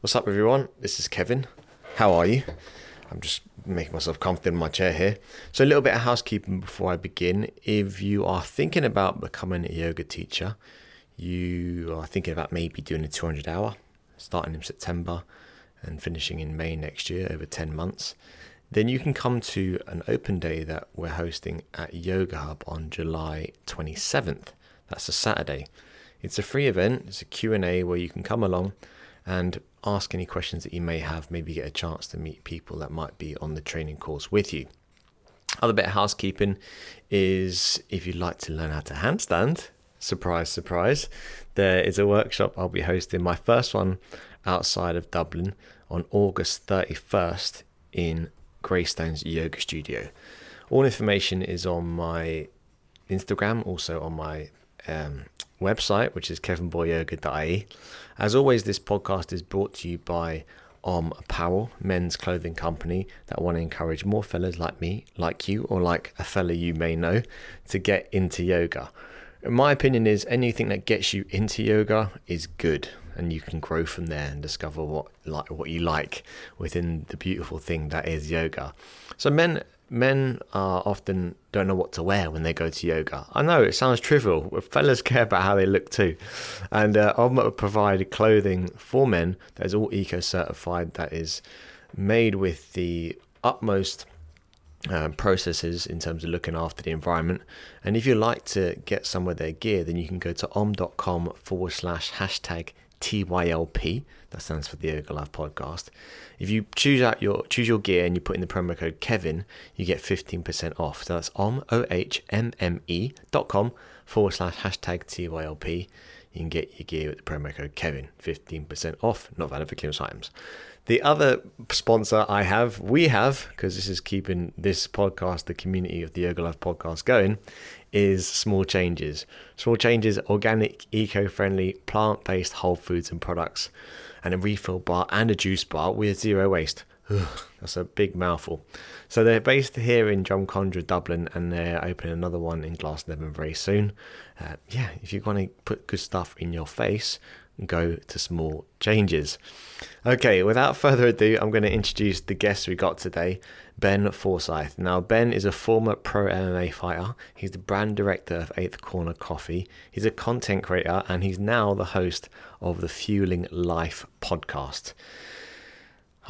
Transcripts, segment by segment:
What's up, everyone? This is Kevin. How are you? I'm just making myself comfortable in my chair here. So, a little bit of housekeeping before I begin. If you are thinking about becoming a yoga teacher, you are thinking about maybe doing a 200 hour starting in September and finishing in May next year over 10 months, then you can come to an open day that we're hosting at Yoga Hub on July 27th. That's a Saturday. It's a free event. It's a Q&A where you can come along and ask any questions that you may have, maybe get a chance to meet people that might be on the training course with you. Other bit of housekeeping is if you'd like to learn how to handstand, surprise, surprise, there is a workshop I'll be hosting, my first one outside of Dublin on August 31st in Greystones Yoga Studio. All information is on my Instagram, also on my um, website, which is kevinboyoga.ie. As always, this podcast is brought to you by Om Apparel, men's clothing company that want to encourage more fellas like me, like you, or like a fella you may know, to get into yoga. My opinion is anything that gets you into yoga is good, and you can grow from there and discover what like what you like within the beautiful thing that is yoga. So men men are often don't know what to wear when they go to yoga. I know it sounds trivial, but fellas care about how they look too. And uh, I'll provide clothing for men that is all eco certified, that is made with the utmost uh, processes in terms of looking after the environment. And if you'd like to get some of their gear, then you can go to ohmme.com forward slash hashtag TYLP. That stands for the Yoga Life Podcast. If you choose out your choose your gear and you put in the promo code Kevin, you get 15% off. So that's om o h m m e dot com forward slash hashtag TYLP. You can get your gear with the promo code Kevin, 15% off, not valid for clearance items. The other sponsor I have, we have, because this is keeping this podcast, the community of the Yoga Life podcast going, is Small Changes. Small Changes, organic, eco friendly, plant based whole foods and products, and a refill bar and a juice bar with zero waste. Ugh, that's a big mouthful. So they're based here in Drumcondra, Dublin, and they're opening another one in Glasnevin very soon. Uh, yeah, if you want to put good stuff in your face, go to small changes. Okay, without further ado, I'm going to introduce the guests we got today, Ben Forsyth. Now, Ben is a former pro MMA fighter. He's the brand director of Eighth Corner Coffee. He's a content creator and he's now the host of the Fueling Life podcast.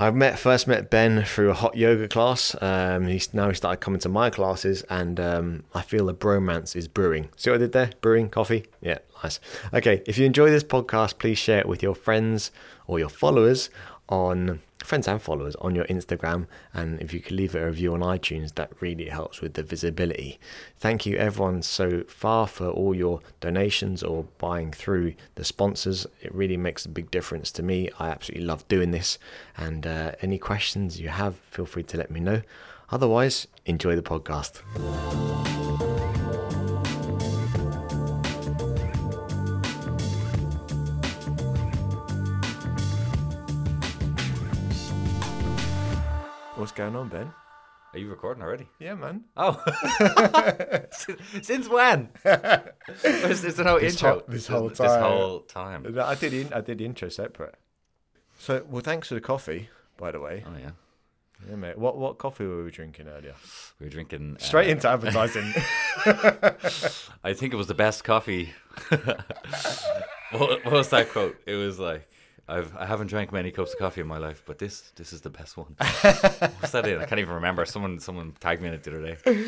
I met first met Ben through a hot yoga class. Um, he's now he started coming to my classes, and um, I feel the bromance is brewing. See what I did there? Brewing coffee. Yeah, nice. Okay, if you enjoy this podcast, please share it with your friends or your followers on friends and followers on your Instagram. And if you could leave a review on iTunes, that really helps with the visibility. Thank you, everyone, so far for all your donations or buying through the sponsors. It really makes a big difference to me. I absolutely love doing this. And uh, any questions you have, feel free to let me know. Otherwise, enjoy the podcast. What's going on, Ben? Are you recording already? Yeah, man. Oh, since when? Is this no This intro? whole- this whole This time. whole time. No, I did. In, I did the intro separate. So, well, thanks for the coffee, by the way. Oh yeah, Yeah, mate. What what coffee were we drinking earlier? we were drinking uh, Straight into advertising. I think it was the best coffee. what, what was that quote? It was like. I've I haven't drank many cups of coffee in my life, but this this is the best one. What's that in? I can't even remember. Someone someone tagged me in it the other day.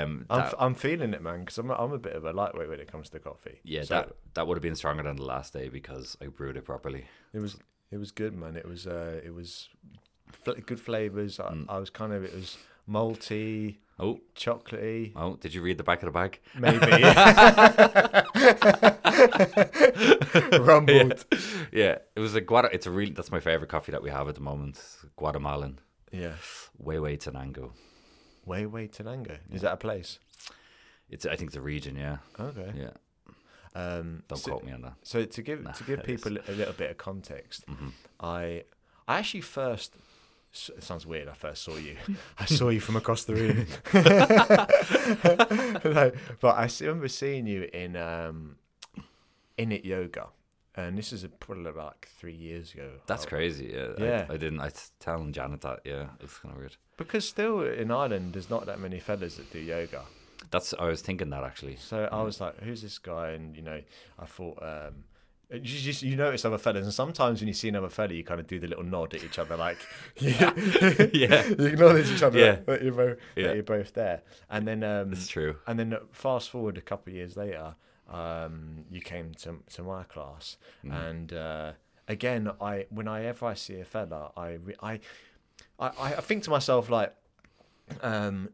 Um, I'm, that- f- I'm feeling it, man, because I'm, a- I'm a bit of a lightweight when it comes to coffee. yeah, So that that would have been stronger than the last day because I brewed it properly. it was it was good, man. It was uh, it was fl- good flavors. I, Mm. I was kind of it was malty, Oh, chocolatey, oh! Did you read the back of the bag? maybe rumbled. yeah, it was a Guada. It's a real. That's my favorite coffee that we have at the moment. Guatemalan, Yeah. Huehuetenango. Way way Tenango. Is that a place? It's. I think it's a region. Yeah, Okay. yeah. Um, Don't so, quote me on that. so to give Nah, to give it is. people a little bit of context, Mhm. I I actually first. S- It sounds weird. I first saw you. I saw you from across the room. no, but I remember seeing you in um, Init yoga and this is a, probably about like three years ago. That's I- crazy. Yeah. Yeah. I, I didn't. I was telling Janet that. Yeah, it's kind of weird. Because still in Ireland, there's not that many fellas that do yoga. That's. I was thinking that actually. So I was like, "Who's this guy?" And you know, I thought, um, you just you notice other fellas, and sometimes when you see another fella, you kind of do the little nod at each other, like, yeah, Yeah. you acknowledge each other Yeah. that you're both Yeah. that you're both there. And then, um, It's true. and then uh, fast forward a couple of years later, um, you came to to my class, Mm. and uh, again, I whenever I see a fella, I re- I, I I think to myself like, um,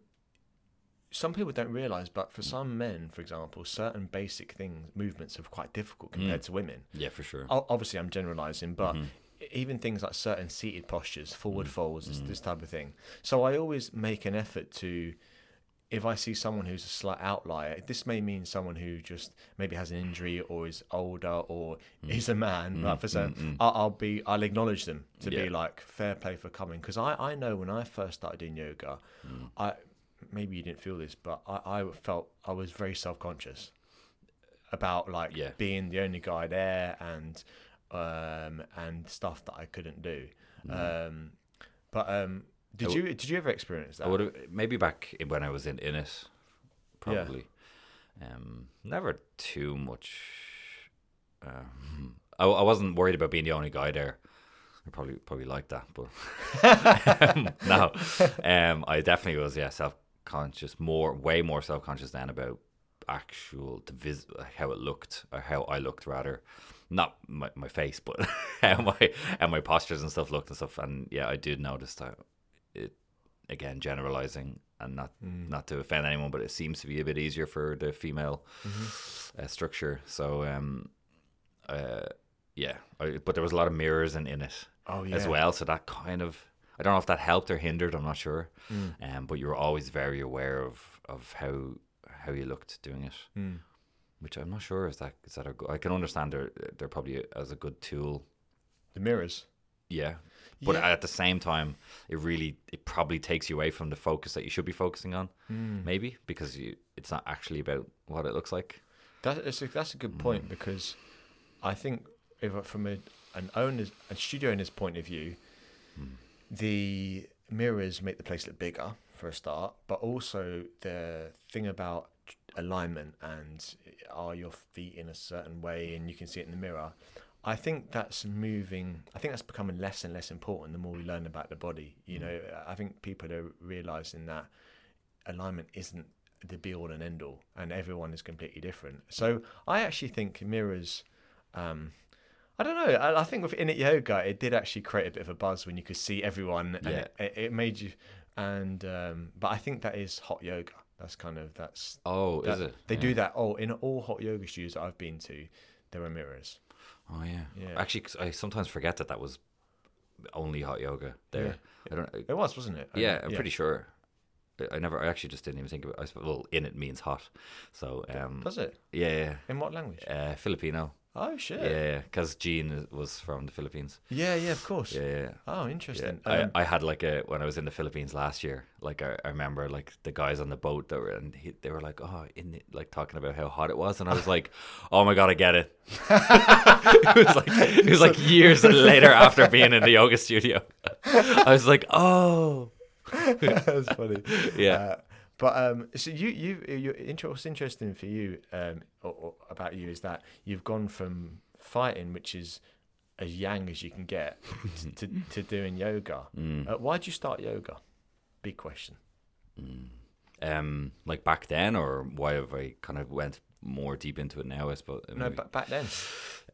some people don't realize, but for some men, for example, certain basic things movements are quite difficult mm. compared to women. Yeah, for sure. O- Obviously, I'm generalizing, but mm-hmm. even things like certain seated postures, forward mm. folds, this, mm. this type of thing. So I always make an effort to, if I see someone who's a slight outlier, this may mean someone who just maybe has an injury or is older or is a man. Mm-hmm. Like for certain, mm-hmm. I'll, I'll be, I'll acknowledge them to Yeah. be like fair play for coming because I, I know when I first started doing yoga, I maybe you didn't feel this, but I, I felt I was very self conscious about like Yeah. being the only guy there and um and stuff that I couldn't do. Um but um did I you did you ever experience that? I would have maybe back when I was in Init, probably. Um, never too much. Um, I, I wasn't worried about being the only guy there. I probably probably like that, but um, no. Um, I definitely was yeah self conscious, more way more self conscious than about actual the vis- how it looked or how I looked rather. Not my, my face, but how my how my postures and stuff looked and stuff. And yeah, I did notice that it again generalizing and not not to offend anyone, but it seems to be a bit easier for the female uh, structure. So um, uh, yeah, I, but there was a lot of mirrors in, Init Oh, yeah. as well. So that kind of I don't know if that helped or hindered. I'm not sure. Mm. Um, but you were always very aware of of how how you looked doing it. Mm. Which I'm not sure is that is that a go- I can understand they're they're probably as a good tool. The mirrors. Yeah. But Yeah. at the same time, it really it probably takes you away from the focus that you should be focusing on, Mm. maybe because you it's not actually about what it looks like. That's, a, that's a good point because I think if from a, an owner's a studio owner's point of view, Hmm. The mirrors make the place look bigger for a start, but also the thing about alignment and are your feet in a certain way and you can see it in the mirror. I think that's moving. I think that's becoming less and less important the more we learn about the body. You Hmm. know, I think people are realizing that alignment isn't the be all and end all, and everyone is completely different. So I actually think mirrors. Um, I don't know. I, I think with Init Yoga, it did actually create a bit of a buzz when you could see everyone, and Yeah. it, it, it made you. And um, but I think that is hot yoga. That's kind of that's. Oh, is it? They Yeah. do that. Oh, in all hot yoga studios that I've been to, there are mirrors. Oh yeah. Yeah. Actually, 'cause I sometimes forget that that was only hot yoga there. I don't. It was, wasn't it? I yeah, mean, I'm pretty sure. I- I never. I actually just didn't even think about. I suppose, well, init means hot, so um, Does it? yeah, In what language? Uh, Filipino. Oh shit. Yeah, because Gene was from the Philippines. Yeah, yeah, of course. Yeah, yeah. Oh, Yeah, interesting. I, Um, I had like a when I was in the Philippines last year. Like I, I remember like the guys on the boat that were and he, they were like, oh, in the, like talking about how hot it was, and I was like, oh my god, I get it. it was like it was like years later after being in the yoga studio. I was like, oh, That's funny. Yeah. Uh, but um, so you you you inter- what's interesting for you um or, or about you is that you've gone from fighting, which is as yang as you can get, to to doing yoga. Mm. Uh, why did you start yoga? Big question. um, like back then, or why have I kind of went more deep into it now? I suppose. No, maybe. but back then.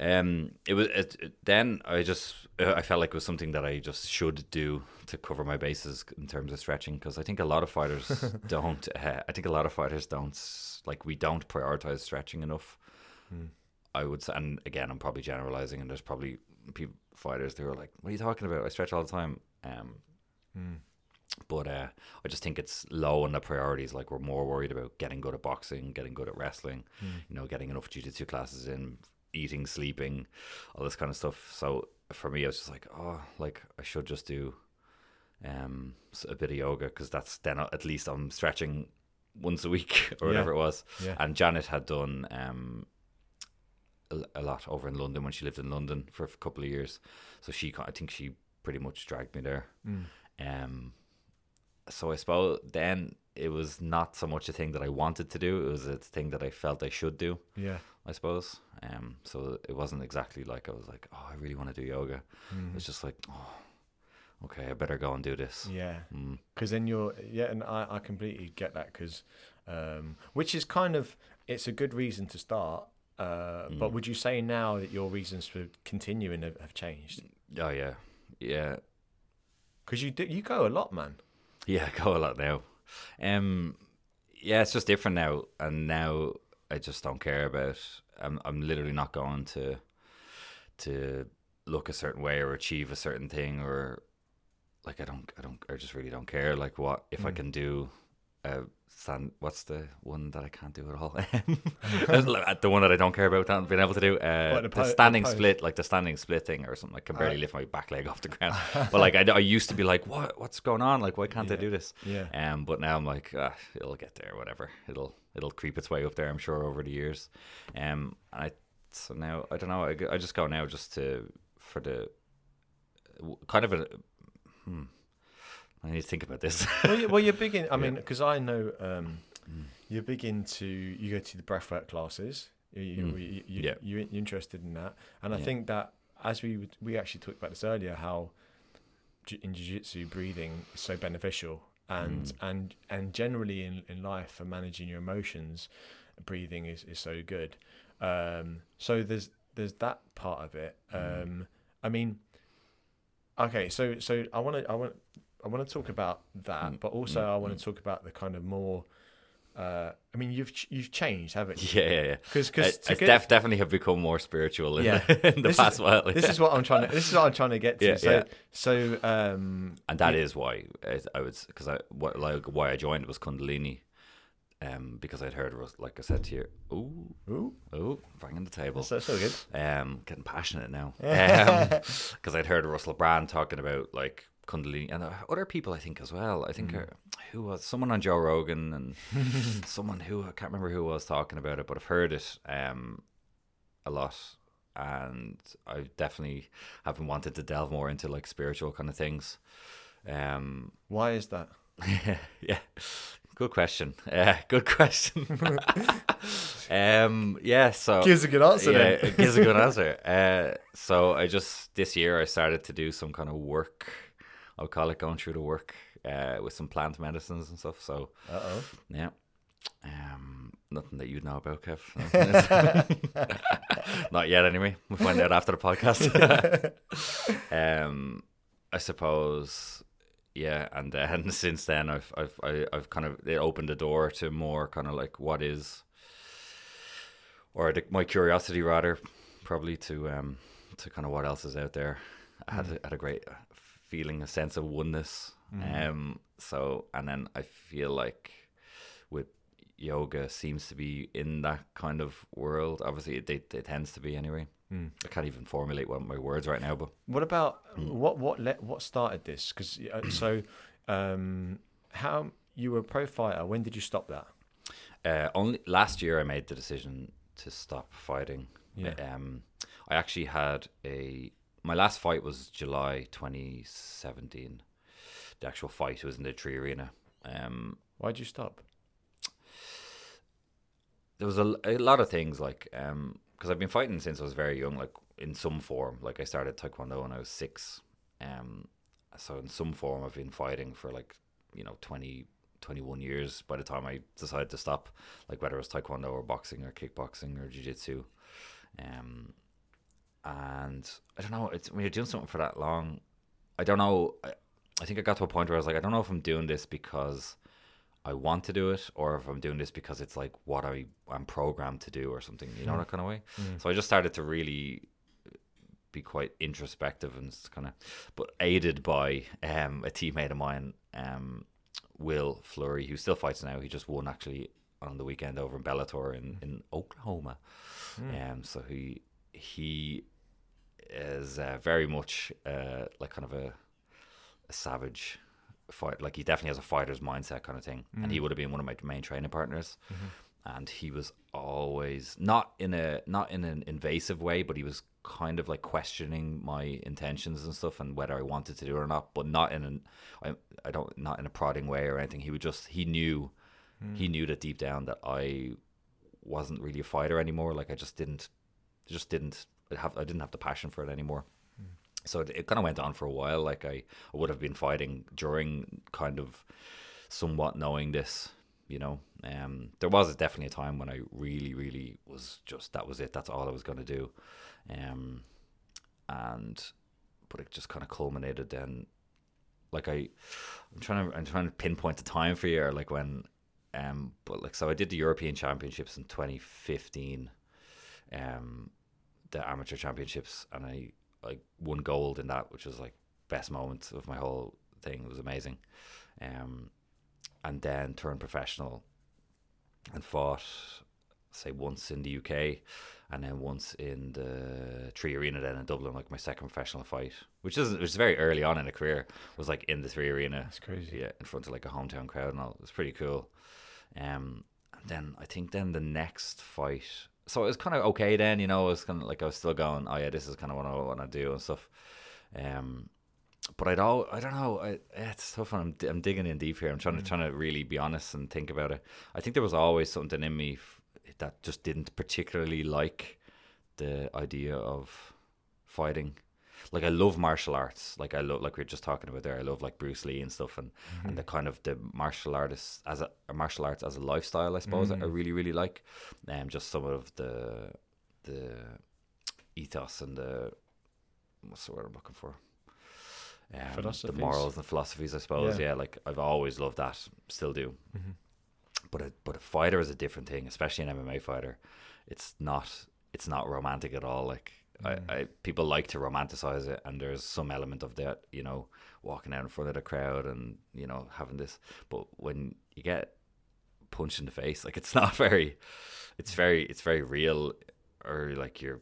Um, it was it, it- then I just uh, I felt like it was something that I just should do to cover my bases in terms of stretching because I think a lot of fighters don't. Uh, I think a lot of fighters don't like we don't prioritize stretching enough. I would say, and again, I'm probably generalizing, and there's probably people fighters who are like, "What are you talking about? I stretch all the time." Um, but uh, I just think it's low on the priorities. Like we're more worried about getting good at boxing, getting good at wrestling, you know, getting enough jiu-jitsu classes in, eating, sleeping, all this kind of stuff. So for me, I was just like, oh, like I should just do um a bit of yoga because that's then at least I'm stretching once a week or Yeah. whatever it was. Yeah. And Janet had done um a, a lot over in London when she lived in London for a couple of years. So she, I think she pretty much dragged me there. Mm. Um, so I suppose then it was not so much a thing that I wanted to do; it was a thing that I felt I should do. Yeah. I suppose. Um, so it wasn't exactly like I was like, oh, I really want to do yoga. Mm. It's just like, oh, okay, I better go and do this. Yeah. Mm. because then you're yeah and i, I completely get that because um, which is kind of it's a good reason to start uh, but Mm. would you say now that your reasons for continuing have, have changed Oh yeah, yeah, because you do you go a lot man yeah. I go a lot now. Um, yeah, it's just different now, and now I just don't care about. I'm I'm literally not going to to look a certain way or achieve a certain thing or like I don't I don't I just really don't care like what if I Mm. can do uh what's the one that I can't do at all the one that I don't care about not being able to do uh What, the the, po- the standing pose? split like the standing split thing or something I can barely Alright. lift my back leg off the ground but like I, I used to be like what what's going on like why can't I do this yeah um, but now I'm like, ah, it'll get there, whatever. It'll it'll creep its way up there, I'm sure, over the years. Um, and I so now I don't know. I, I just go now just to for the kind of a. Hmm, I need to think about this. well, you, well you're big in i mean Yeah. because i know um, Mm. you're big into you go to the breathwork classes you, you, Mm. you, you, Yeah. you're interested in that and i Yeah. think that as we would- we actually talked about this earlier how in jiu-jitsu breathing is so beneficial and Mm. and and generally in, in life for managing your emotions breathing is, is so good um so there's there's that part of it Mm. um i mean okay so so i want to i want i want to talk about that Mm, but also mm, i want mm. to talk about the kind of more uh i mean you've ch- you've changed haven't you yeah, yeah, yeah. because I, I def- definitely have become more spiritual in Yeah. the, in the This is- past while. this is what i'm trying to this is what i'm trying to get to Yeah, so yeah. so um and that yeah. is why I, was because I what like why I joined was Kundalini, um, because I'd heard like I said to you, ooh, ooh, ooh, banging the table. so, so good um, getting passionate now. Because I'd heard Russell Brand talking about like Kundalini and uh, other people, I think as well. I think Mm. uh, who was someone on Joe Rogan and someone who I can't remember who was talking about it, but I've heard it um, a lot. And I definitely have been wanting to delve more into like spiritual kind of things. Um, why is that yeah, good question. Uh, good question. um, yeah, so gives a good answer yeah, then gives a good answer. Uh, so I just this year I started to do some kind of work. I'll call it going through the work uh, with some plant medicines and stuff. So uh-oh yeah, um, nothing that you'd know about, Kev. Not yet, anyway. We'll find out after the podcast. um, I suppose, yeah. And then since then, I've I've I, I've kind of it opened the door to more kind of like what is, or the, my curiosity rather, probably to um to kind of what else is out there. I had a, had a great feeling, a sense of oneness. Mm. Um. So and then I feel like with yoga seems to be in that kind of world. Obviously, it, it, it tends to be anyway. Mm. I can't even formulate what my words right now, but What about Mm. what what let what started this? Because uh, so, um, how you were a pro fighter? When did you stop that? uh, only last year I made the decision to stop fighting. Yeah. Um, I actually had a my last fight was July 2017. The actual fight was in the 3Arena. Um, Why'd you stop? there was a, a lot of things like um because I've been fighting since I was very young, like in some form. Like I started taekwondo when I was six, um, so in some form I've been fighting for like you know 20, 21 years. By the time I decided to stop, like whether it was taekwondo or boxing or kickboxing or jiu-jitsu, um, and I don't know. It's when you're doing something for that long, I don't know. I, I think I got to a point where I was like, I don't know if I'm doing this because I want to do it or if I'm doing this because it's like what I I'm programmed to do or something, you know Mm. that kind of way. Mm. So I just started to really be quite introspective and kind of, but aided by um, a teammate of mine, um, Will Fleury, who still fights now. He just won actually on the weekend over in Bellator in, in Oklahoma. Mm. Um, so he he is uh, very much uh, like kind of a, a savage fight. Like he definitely has a fighter's mindset kind of thing, and he Mm. would have been one of my main training partners. Mhm. and he was always not in a not in an invasive way, but he was kind of like questioning my intentions and stuff and whether I wanted to do it or not, but not in an I I don't not in a prodding way or anything. He would just he knew mm. he knew that deep down that I wasn't really a fighter anymore. Like I just didn't just didn't have I didn't have the passion for it anymore. Mm. So it, it kind of went on for a while. Like I, I would have been fighting during kind of somewhat knowing this you know um, there was definitely a time when I really really was just that was it that's all I was going to do um, and but it just kind of culminated then like I I'm trying to I'm trying to pinpoint the time for you like when um but like so I did the European Championships in 2015 um the amateur championships and I I won gold in that which was like best moment of my whole thing it was amazing um and then turned professional and fought, say, once in the UK and then once in the 3Arena then in Dublin, like my second professional fight, which is which is very early on in a career, was like in the 3Arena. That's crazy. Yeah, in front of like a hometown crowd and all. It was pretty cool. Um, and then I think then the next fight, so it was kind of okay then, you know, it was kind of like I was still going, oh yeah, this is kind of what I want to do and stuff. Um, but I'd all I don't know. I, it's tough. I'm I'm digging in deep here. I'm trying mm. to trying to really be honest and think about it. I think there was always something in me f- that just didn't particularly like the idea of fighting. Like I love martial arts. Like I love like we are just talking about there. I love like Bruce Lee and stuff, and mm-hmm. and the kind of the martial artists as a, martial arts as a lifestyle. I suppose mm. I really really like. Um, just some of the the ethos and the what's the word I'm looking for um, the morals and philosophies, I suppose. Yeah. yeah. like I've always loved that, still do. Mm-hmm. But a but a fighter is a different thing, especially an MMA fighter. It's not it's not romantic at all. Like mm. I, I people like to romanticize it, and there's some element of that, you know, walking out in front of the crowd and you know having this. But when you get punched in the face, like it's not very, it's very it's very real, or like you're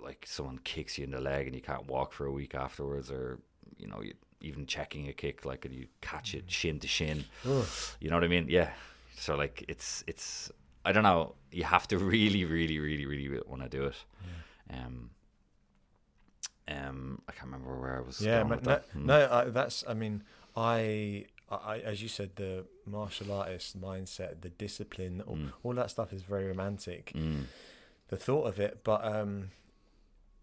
like someone kicks you in the leg and you can't walk for a week afterwards, or you know, you, even checking a kick, like and you catch it shin to shin. Ugh. You know what I mean? Yeah. So like it's it's I don't know. You have to really, really, really, really want to do it. Yeah. Um. Um. I can't remember where I was. Yeah. no, that. Hmm. no I, that's. I mean, I. I, as you said, the martial artist mindset, the discipline, all, mm. all that stuff is very romantic. Mm. The thought of it, but um,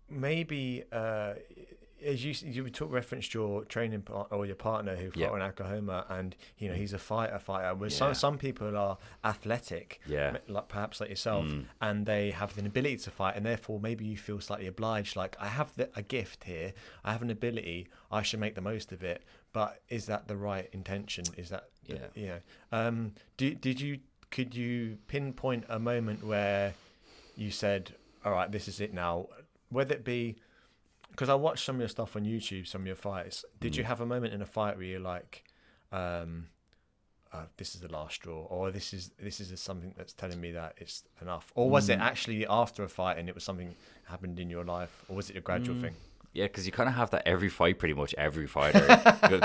maybe uh, as you you took referenced your training part or your partner who fought yep. in Oklahoma, and you know he's a fighter fighter. Where yeah. some some people are athletic, yeah, like perhaps like yourself, mm. and they have an ability to fight, and therefore maybe you feel slightly obliged. Like I have the, a gift here, I have an ability, I should make the most of it. But is that the right intention? Is that yeah? You know, um, did did you could you pinpoint a moment where you said, "All right, this is it now," whether it be because I watched some of your stuff on YouTube, some of your fights. Did mm. you have a moment in a fight where you're like, um, uh, "This is the last straw," or "This is this is something that's telling me that it's enough," or was mm. it actually after a fight and it was something happened in your life, or was it a gradual mm. thing? Yeah, because you kind of have that every fight, pretty much every fighter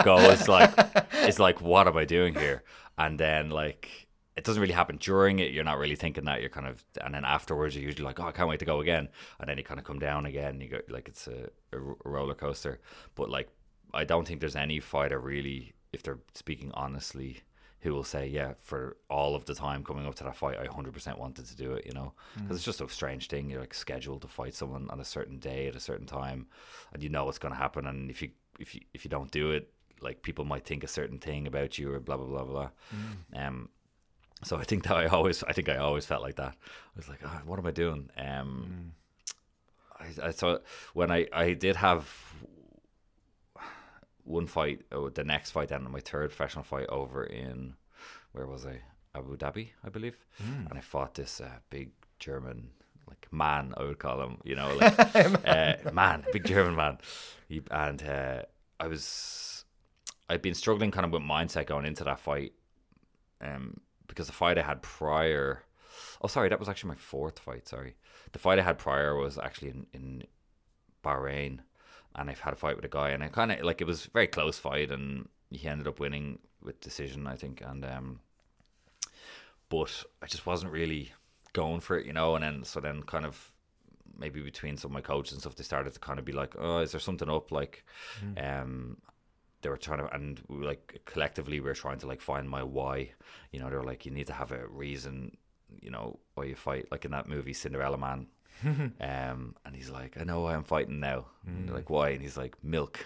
goes like, "It's like, what am I doing here?" And then like it doesn't really happen during it. You're not really thinking that. You're kind of, and then afterwards, you're usually like, oh, I can't wait to go again. And then you kind of come down again. You go like it's a, a roller coaster. But like, I don't think there's any fighter really, if they're speaking honestly, who will say, yeah, for all of the time coming up to that fight, I 100% wanted to do it. You know, because mm. it's just a strange thing. You're like scheduled to fight someone on a certain day at a certain time, and you know what's going to happen. And if you if you if you don't do it, like people might think a certain thing about you or blah blah blah blah. Mm. Um so I think that I always, I think I always felt like that. I was like, oh, what am I doing? Um, mm. I, I so when I, I did have one fight, oh, the next fight, then my third professional fight over in, where was I? Abu Dhabi, I believe, mm. and I fought this uh, big German like man, I would call him, you know, like uh, man, big German man, he, and uh, I was, I'd been struggling kind of with mindset going into that fight, um, because the fight I had prior. Oh, sorry, that was actually my fourth fight. Sorry, the fight I had prior was actually in, in Bahrain, and I've had a fight with a guy, and I kind of like it was a very close fight, and he ended up winning with decision, I think, and um, but I just wasn't really going for it, you know. And then so then kind of maybe between some of my coaches and stuff, they started to kind of be like, "Oh, is there something up?" Like, um, they were trying to, and we, like collectively, we were trying to like find my why. You know, they're like, "You need to have a reason." You know why you fight, like in that movie Cinderella Man. um, and he's like, "I know why I'm fighting now." And like, "Why?" And he's like, "Milk."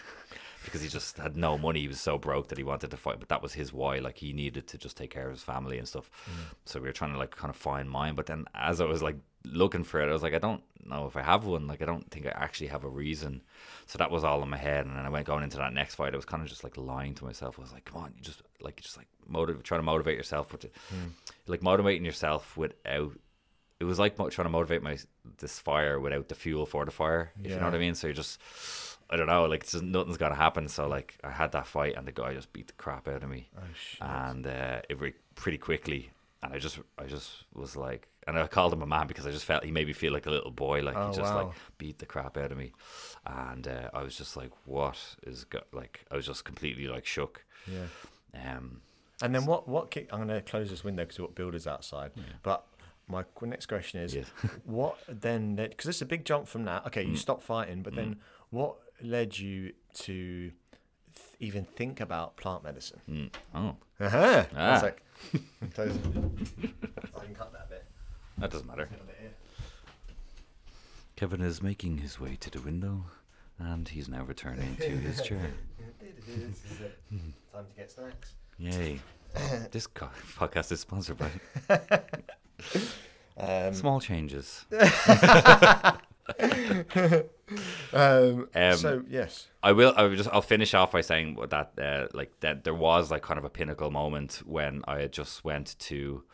Because he just had no money, he was so broke that he wanted to fight. But that was his why. Like he needed to just take care of his family and stuff. Mm. So we were trying to like kind of find mine. But then as I was like looking for it, I was like, I don't know if I have one. Like I don't think I actually have a reason. So that was all in my head. And then I went going into that next fight. I was kind of just like lying to myself. I was like, come on, you just like just like motivate, trying to motivate yourself, but to, mm. like motivating yourself without. It was like trying to motivate my this fire without the fuel for the fire. If you know what I mean. So you're just, I don't know, like just, nothing's gonna happen. So like I had that fight, and the guy just beat the crap out of me Oh shit. and uh, it re- pretty quickly. And I just, I just was like, and I called him a man because I just felt he made me feel like a little boy, like Oh, he just like beat the crap out of me, and uh, I was just like, what is go-? like, I was just completely like shook. yeah. Um, And then what? What? Kick, I'm to close this window because we've got builders outside. But my next question is, Yes. what then? Because it's a big jump from that. Okay, Mm. you stopped fighting, but then what led you to th- even think about plant medicine? mm, oh, Uh-huh. I was Ah. like. I can cut that bit. that doesn't matter. Cut a bit here. Kevin is making his way to the window, and he's now returning to his chair. This is it. Time to get snacks. Yay! this co- podcast is sponsored by Um, Small Changes. Um, Um, so yes. I will. I will just. I'll finish off by saying that uh, like that there was like kind of a pinnacle moment when I had just went to.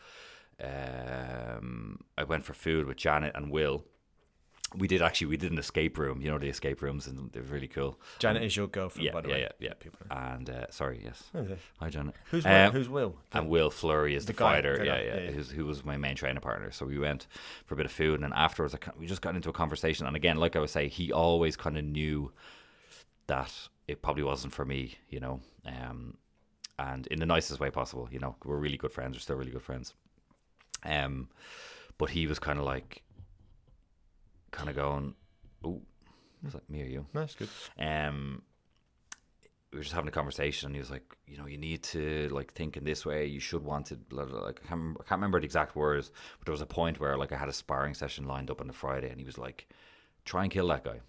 Um, I went for food with Janet and Will. We did actually. We did an escape room. You know the escape rooms, and they're really cool. Janet is your girlfriend, Yeah, by the yeah, way. yeah, yeah. People. And uh, sorry, yes. Hi, Janet. Who's Will? Um, Who's Will? and Will Fleury is the, The guy, fighter, the yeah, yeah, yeah, yeah. Who's, who was my main training partner. So we went for a bit of food, and then afterwards, I, we just got into a conversation. And again, like I was saying, he always kind of knew that it probably wasn't for me, you know, um, and in the nicest way possible. You know, we're really good friends. We're still really good friends. Um, but he was kind of like, kind of going, "Oh, was that me or you?" That's good. um we were just having a conversation and he was like you know you need to like think in this way you should want to blah, blah, blah. like I can't, remember, I can't remember the exact words but there was a point where like I had a sparring session lined up on a Friday and he was like try and kill that guy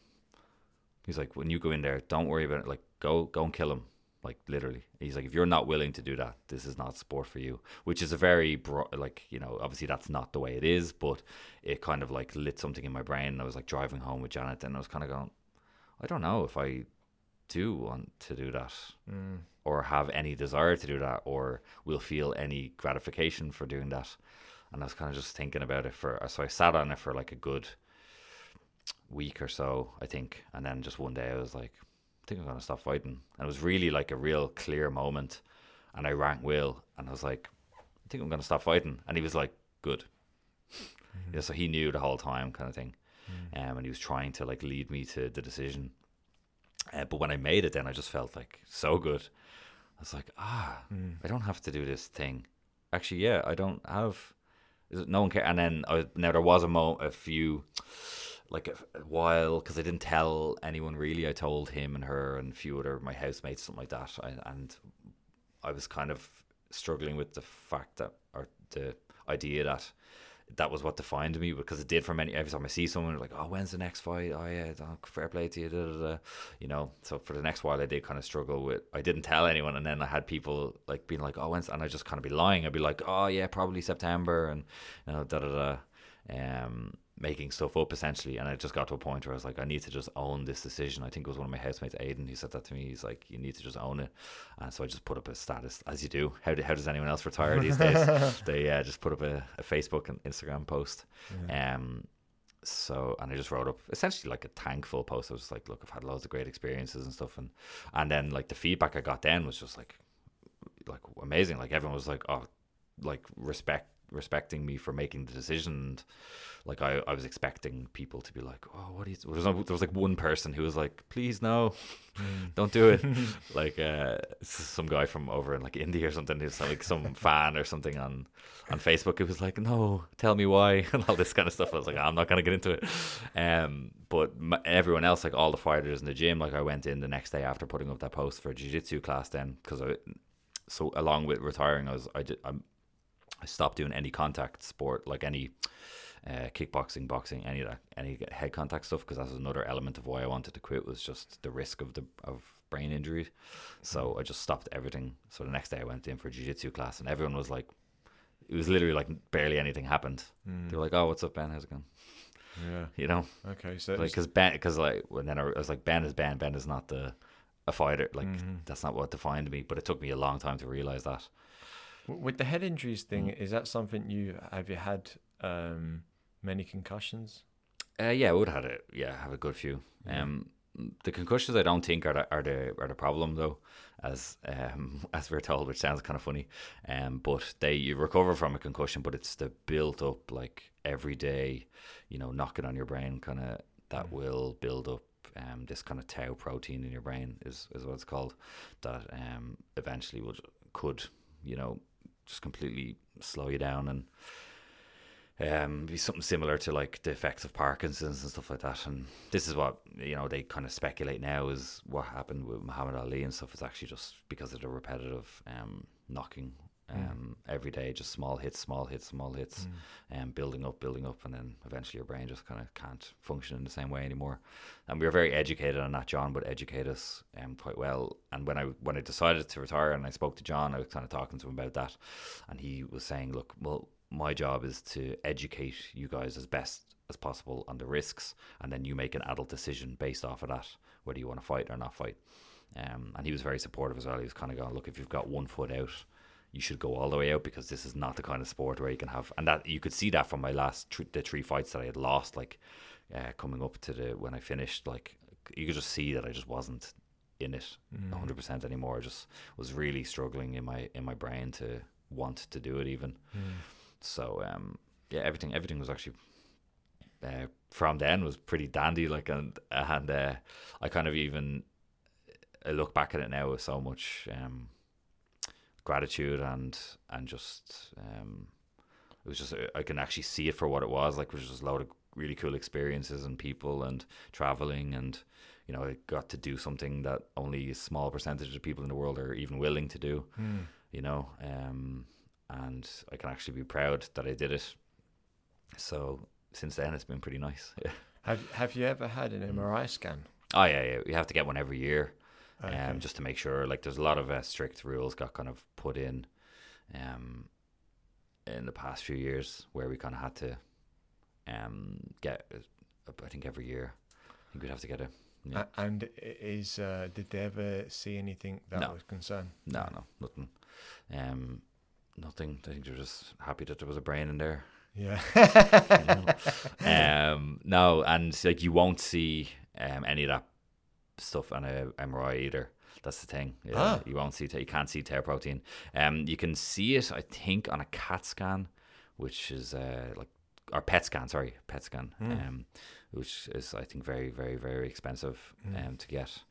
he's like when you go in there don't worry about it like go go and kill him like literally he's like if you're not willing to do that this is not sport for you which is a very broad like you know obviously that's not the way it is but it kind of like lit something in my brain and I was like driving home with Janet and I was kind of going I don't know if I do want to do that mm. or have any desire to do that or will feel any gratification for doing that. And I was kind of just thinking about it for, so I sat on it for like a good week or so, I think. And then just one day I was like, think I'm going to stop fighting. And it was really like a real clear moment. And I rang Will and I was like, I think I'm going to stop fighting. And he was like, good. Yeah, so he knew the whole time kind of thing. Um, and he was trying to like lead me to the decision. Uh, but when I made it, then I just felt like so good. I was like, ah, I don't have to do this thing. Actually, yeah, I don't have. is it- No one care. And then I, now there was a mo, a few, like a, while, because I didn't tell anyone really. I told him and her and a few other my housemates, something like that. I, and I was kind of struggling with the fact that, or the idea that that was what defined me because it did for many. Every time I see someone, like, "Oh, when's the next fight?" Oh yeah, fair play to you, da, da, da. you know. So for the next while, I did kind of struggle with. I didn't tell anyone, and then I had people like being like, "Oh, when's?" And I just kind of be lying. I'd be like, "Oh yeah, probably September," and you know, da da da. Um, making stuff up essentially, and I just got to a point where I was like, I need to just own this decision. I think it was one of my housemates, Aiden, who said that to me. He's like, you need to just own it, and so I just put up a status, as you do. How do, how does anyone else retire these days? they uh, just put up a, a Facebook and Instagram post. Um, so and I just wrote up essentially like a thankful post. I was like, look, I've had loads of great experiences and stuff, and and then like the feedback I got then was just like like amazing. Like everyone was like, oh, like respect respecting me for making the decision. And, like I, I was expecting people to be like, oh, what is? There was, no, there was like one person who was like, please no, don't do it. like uh, some guy from over in like India or something who's like some fan or something on on Facebook who was like, no, tell me why and all this kind of stuff. I was like, I'm not gonna get into it. Um, but everyone else, like all the fighters in the gym, like I went in the next day after putting up that post for jiu-jitsu class then because I so along with retiring, I was I did I'm, I stopped doing any contact sport like any uh, kickboxing, boxing, any of that, any head contact stuff, because that was another element of why I wanted to quit was just the risk of the of brain injury. So I just stopped everything. So the next day I went in for a jiu-jitsu class, and everyone was like, it was literally like barely anything happened. Mm. They were like, "Oh, what's up, Ben? How's it going?" Yeah, you know. Okay, so like because Ben, because like when then I was like, Ben is Ben. Ben is not the a fighter. Like mm-hmm. that's not what defined me. But it took me a long time to realize that. With the head injuries thing, mm. is that something you have you had um, many concussions? Uh, yeah, I would have had it. Yeah, have a good few. Um, the concussions I don't think are the are the are the problem though, as um as we're told, which sounds kind of funny. Um, but they you recover from a concussion, but it's the built up like every day, you know, knocking on your brain kind of that mm. will build up um, this kind of tau protein in your brain is, is what it's called that um, eventually would could you know just completely slow you down and um, be something similar to like the effects of Parkinson's and stuff like that. And this is what you know they kind of speculate now is what happened with Muhammad Ali and stuff. Is actually just because of the repetitive um, knocking. Um, mm. every day, just small hits, small hits, small hits, and mm. um, building up, building up, and then eventually your brain just kind of can't function in the same way anymore. And we were very educated on that. John would educate us um, quite well. And when I when I decided to retire and I spoke to John, I was kind of talking to him about that, and he was saying, "Look, well." my job is to educate you guys as best as possible on the risks, and then you make an adult decision based off of that, whether you want to fight or not fight. Um, and he was very supportive as well. He was kind of going, look, if you've got one foot out, you should go all the way out because this is not the kind of sport where you can have. And that you could see that from my last the three fights that I had lost, like uh, coming up to the when I finished, like you could just see that I just wasn't in it mm. 100% anymore. I just was really struggling in my in my brain to want to do it even. Mm. So um, yeah, everything everything was actually uh, from then was pretty dandy. Like and and uh, I kind of even I look back at it now with so much um, gratitude and and just um, it was just I can actually see it for what it was. Like it was just a lot of really cool experiences and people and traveling and you know I got to do something that only a small percentage of people in the world are even willing to do. Mm. You know. Um, and I can actually be proud that I did it. So since then, it's been pretty nice. have Have you ever had an MRI scan? Oh yeah, yeah. You have to get one every year, okay. um, just to make sure. Like, there's a lot of uh, strict rules got kind of put in, um, in the past few years where we kind of had to, um, get. I think every year, I think we'd have to get a. Yeah. and is uh, did they ever see anything that no. was concerned? No, no, nothing. Um, nothing. I think they're just happy that there was a brain in there. Yeah. you know? um, no, and like you won't see um, any of that stuff on a MRI either. That's the thing. Yeah, ah. You won't see. you can't see tau protein. Um, you can see it. I think on a CAT scan, which is uh, like or PET scan. Sorry, PET scan. Mm. Um, which is I think very very very expensive mm. um to get.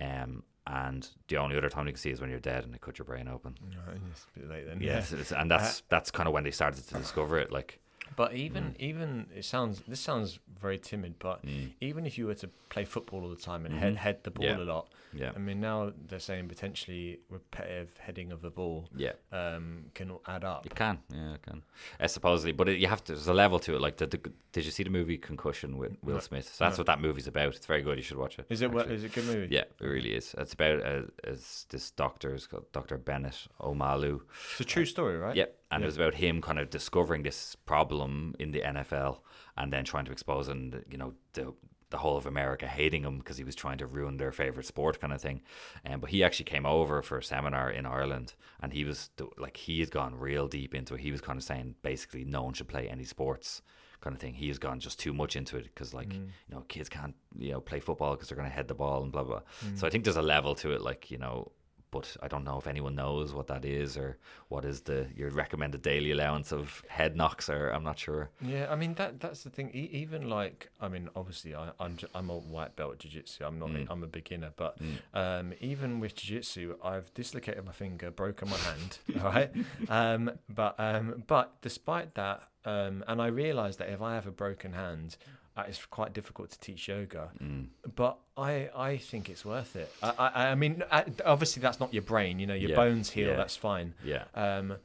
Um, and the only other time you can see is when you're dead and they cut your brain open. No, it's a then. Yes, yeah. and that's uh, that's kind of when they started to discover it. Like but even mm. even it sounds this sounds very timid, but mm. even if you were to play football all the time and mm-hmm. head head the ball yeah. a lot, yeah. I mean now they're saying potentially repetitive heading of the ball, yeah, um, can add up. It can, yeah, it can. Uh, supposedly, but it, you have to. There's a level to it. Like, the, the, did you see the movie Concussion with Will no. Smith? So that's no. what that movie's about. It's very good. You should watch it. Is it? Is it a good movie? Yeah, it really is. It's about uh, this doctor, is called Doctor Bennett Omalu. It's a true story, right? Yep. Yeah and yeah. it was about him kind of discovering this problem in the NFL and then trying to expose and you know the the whole of America hating him because he was trying to ruin their favorite sport kind of thing. Um, but he actually came over for a seminar in Ireland and he was like he had gone real deep into it. He was kind of saying basically no one should play any sports kind of thing. He has gone just too much into it because like mm. you know kids can't you know play football because they're going to head the ball and blah blah. Mm. So I think there's a level to it like you know but I don't know if anyone knows what that is or what is the your recommended daily allowance of head knocks. Or I'm not sure. Yeah, I mean that that's the thing. E- even like, I mean, obviously, I, I'm ju- I'm a white belt jiu-jitsu. I'm not. Mm. I'm a beginner, but um, even with jiu-jitsu, I've dislocated my finger, broken my hand. all right, um, but um, but despite that, um, and I realised that if I have a broken hand. Uh, it's quite difficult to teach yoga, Mm. but I, I think it's worth it. I, I, I mean, uh, obviously that's not your brain. You know, your Yeah, bones heal. yeah. That's fine. Yeah. Um,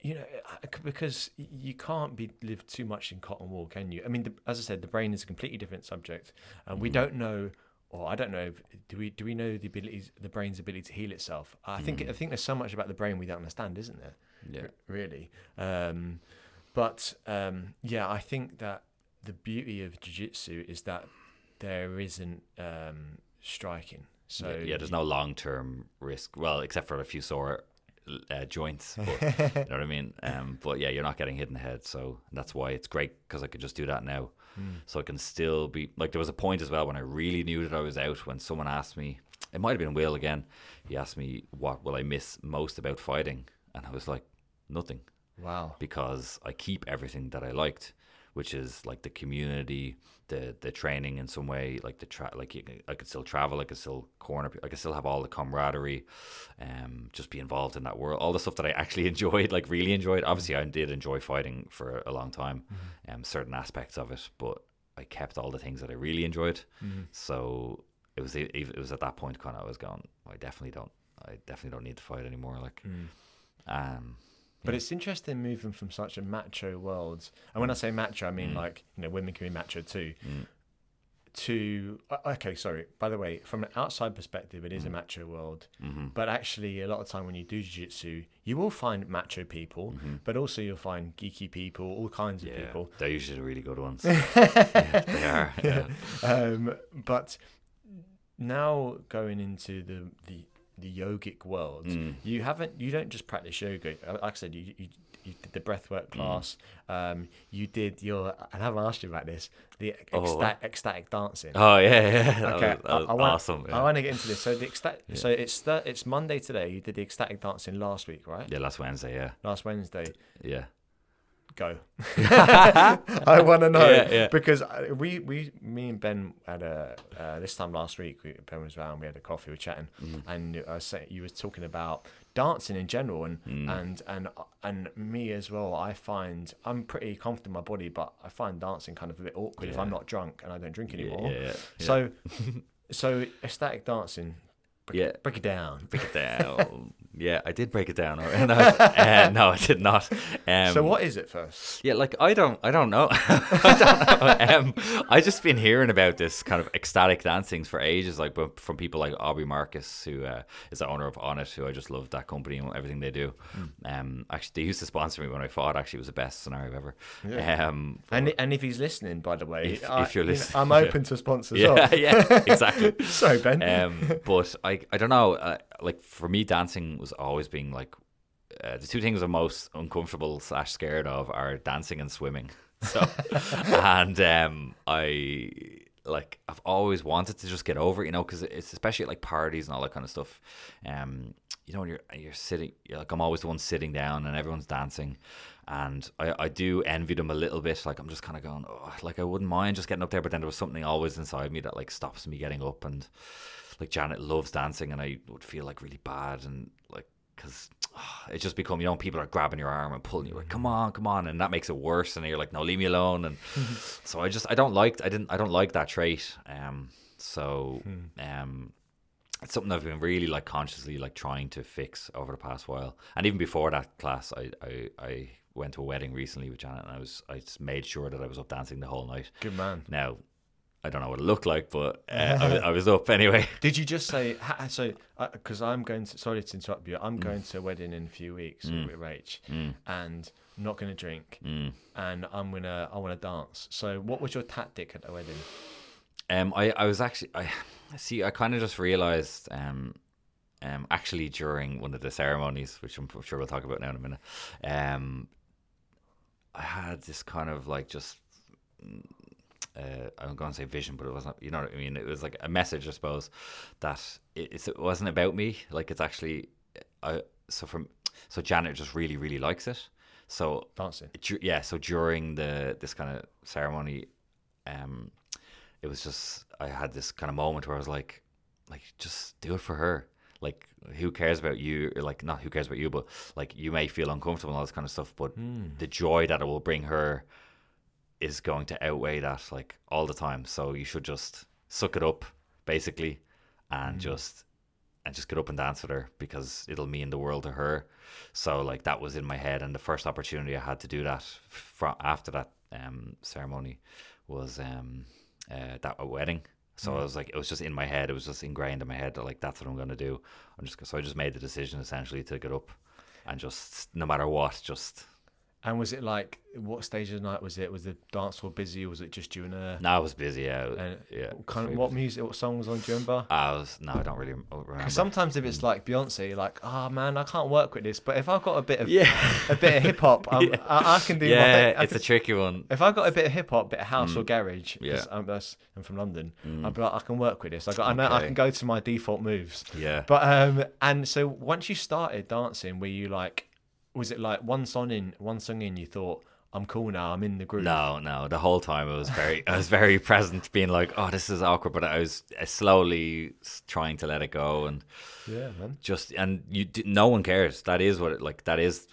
you know, because you can't be live too much in cotton wool, can you? I mean, the, as I said, the brain is a completely different subject, and we don't know, or I don't know. Do we? Do we know the abilities, the brain's ability to heal itself? I think. I think there's so much about the brain we don't understand, isn't there? Yeah. r- really. Um, but um, yeah, I think that the beauty of jiu-jitsu is that there isn't um, striking. So yeah, yeah, there's no long term risk. Well, except for a few sore uh, joints. But, you know what I mean? Um, but yeah, you're not getting hit in the head, so that's why it's great because I could just do that now. So I can still be like. There was a point as well when I really knew that I was out. When someone asked me, it might have been Will again. He asked me, "What will I miss most about fighting?" And I was like, "Nothing." wow. because I keep everything that I liked, which is like the community, the the training in some way, like the tra- like you, can- I could still travel, I could still corner, I could still have all the camaraderie, um, just be involved in that world, all the stuff that I actually enjoyed, like really enjoyed. Obviously, I did enjoy fighting for a long time, um, certain aspects of it, but I kept all the things that I really enjoyed. So it was it, it was at that point kind of I was going, I definitely don't, I definitely don't need to fight anymore, like. Um, But it's interesting moving from such a macho world, and when I mm. say macho, I mean mm. like you know women can be macho too. Mm. To uh, okay, sorry. By the way, from an outside perspective, it is a macho world. Mm-hmm. But actually, a lot of time when you do jiu-jitsu, you will find macho people, mm-hmm. but also you'll find geeky people, all kinds of people. they're usually the really good ones. yeah, they are. Yeah. Um, but now going into the the the yogic world, Mm. you haven't you don't just practice yoga. Uh, Like I said, you you, you did the Mm. breathwork class. Um, you did your. And I haven't asked you about this. The Oh, ecstatic dancing. Oh yeah, yeah. That okay, was, that was I, I want, awesome. I want to get into this. So the ecstatic. So it's the, it's Monday today. You did the ecstatic dancing last week, right? yeah, last Wednesday. Yeah, Last Wednesday. yeah. Go. I want to know Yeah, yeah. because uh, we, we, me and Ben had a uh, this time last week. We, ben was around. We had a coffee. We were chatting, Mm. and I was saying you were talking about dancing in general, and Mm. and and and me as well. I find I'm pretty confident in my body, but I find dancing kind of a bit awkward if I'm not drunk and I don't drink Yeah, anymore. yeah, yeah. So, so ecstatic dancing. Break, Yeah. break it down. break it down. yeah, I did break it down. No, uh, no, I did not. Um, so what is it first? Yeah, like I don't, I don't know. I don't know. Um, I just been hearing about this kind of ecstatic dancings for ages, like from people like Aubrey Marcus, who uh, is the owner of Onnit, who I just love that company and everything they do. Um, actually, they used to sponsor me when I fought. Actually, it was the best scenario ever. Um, And and if he's listening, by the way, If- I, if you're you know, listening, I'm open to sponsors. yeah, yeah, exactly. Sorry, Ben. um, but I, I don't know. Uh, like for me, dancing was always being like uh, the two things I'm most uncomfortable slash scared of are dancing and swimming. So, and um, I like I've always wanted to just get over it, you know, because it's especially at like parties and all that kind of stuff. Um, you know, when you're you're sitting, you're like I'm always the one sitting down and everyone's dancing, and I, I do envy them a little bit. Like I'm just kind of going, oh, like I wouldn't mind just getting up there, but then there was something always inside me that like stops me getting up and like Janet loves dancing, and I would feel like really bad and like because it just become you know people are grabbing your arm and pulling you like come on come on and that makes it worse and you're like no leave me alone and so I just I don't like I didn't I don't like that trait um so um it's something I've been really like consciously like trying to fix over the past while. And even before that class I I, I went to a wedding recently with Janet and I was I just made sure that I was up dancing the whole night. Good man. now I don't know what it looked like but uh, I, was, I was up anyway Did you just say so? Because I'm going to. Sorry to interrupt you. I'm going to a wedding in a few weeks with Rach, and I'm not going to drink, and I'm gonna. I want to dance. So, what was your tactic at the wedding? Um, I, I was actually I see I kind of just realized um, um, actually during one of the ceremonies, which I'm sure we'll talk about now in a minute, um, I had this kind of like just uh, I'm going to say vision, but it wasn't. You know what I mean? It was like a message, I suppose, that it, it wasn't about me. Like it's actually, I so from so Janet just really really likes it. So dancing. Yeah. So during the this kind of ceremony, um, it was just I had this kind of moment where I was like, like just do it for her. Like who cares about you? Or like not who cares about you, but like you may feel uncomfortable and all this kind of stuff. But mm. the joy that it will bring her is going to outweigh that like all the time. So you should just suck it up, basically, and mm. just and just get up and dance with her because it'll mean the world to her. So like that was in my head, and the first opportunity I had to do that from after that um, ceremony was um, uh, that wedding. So mm. I was like, it was just in my head. It was just ingrained in my head that like that's what I'm gonna do. I'm just so I just made the decision essentially to get up and just no matter what, just and was it like what stage of the night was it? Was the dance floor busy, or was it just during a? No, it was busy. Yeah, and yeah. Kind of what music, what song was on? Do you remember? I was no, I don't really remember. sometimes if it's like Beyonce, like, oh man, I can't work with this. But if I've got a bit of yeah, a bit of hip hop, yeah. I, I, can do. Yeah, my it's a tricky one. If I've got a bit of hip hop, bit of house mm. or garage, yeah, I'm, I'm from London. Mm. I'm like, I can work with this. I got, okay. I know I can go to my default moves. Yeah. But um, and so once you started dancing, were you like? Was it like one song in, one song in, you thought, I'm cool now. I'm in the group. No, no. The whole time I was very, I was very present, being like, "Oh, this is awkward," but I was uh, slowly trying to let it go, and yeah, man. Just and you, no one cares. That is what, it, like, that is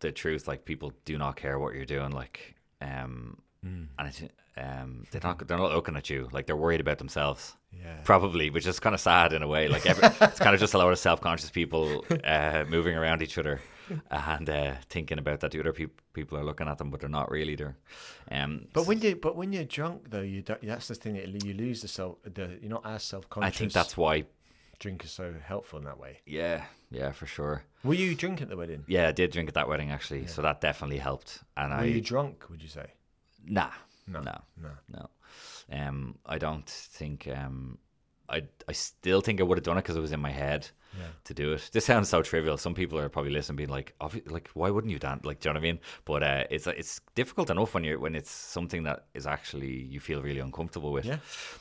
the truth. Like, people do not care what you're doing. Like, um, mm. and it, um, they're not, they're not looking at you. Like, they're worried about themselves. Yeah. Probably, which is kind of sad in a way. Like, every, it's kind of just a lot of self-conscious people uh, moving around each other and uh, thinking about that the other pe- people are looking at them, but they're not really there. Um, but when you but when you're drunk though, you that's the thing that you lose the self. The you're not as self conscious. I think that's why drink is so helpful in that way. Yeah, yeah, for sure. Were you drinking at the wedding? Yeah, I did drink at that wedding actually, yeah. so that definitely helped. And were I, you drunk? Would you say? Nah, no, no, no, no. Um, I don't think. Um, I I still think I would have done it because it was in my head yeah. to do it. This sounds so trivial. Some people are probably listening, being like, "Like, why wouldn't you dance?" Like, do you know what I mean? But uh, it's it's difficult enough when you're when it's something that is actually you feel really uncomfortable with. Yeah.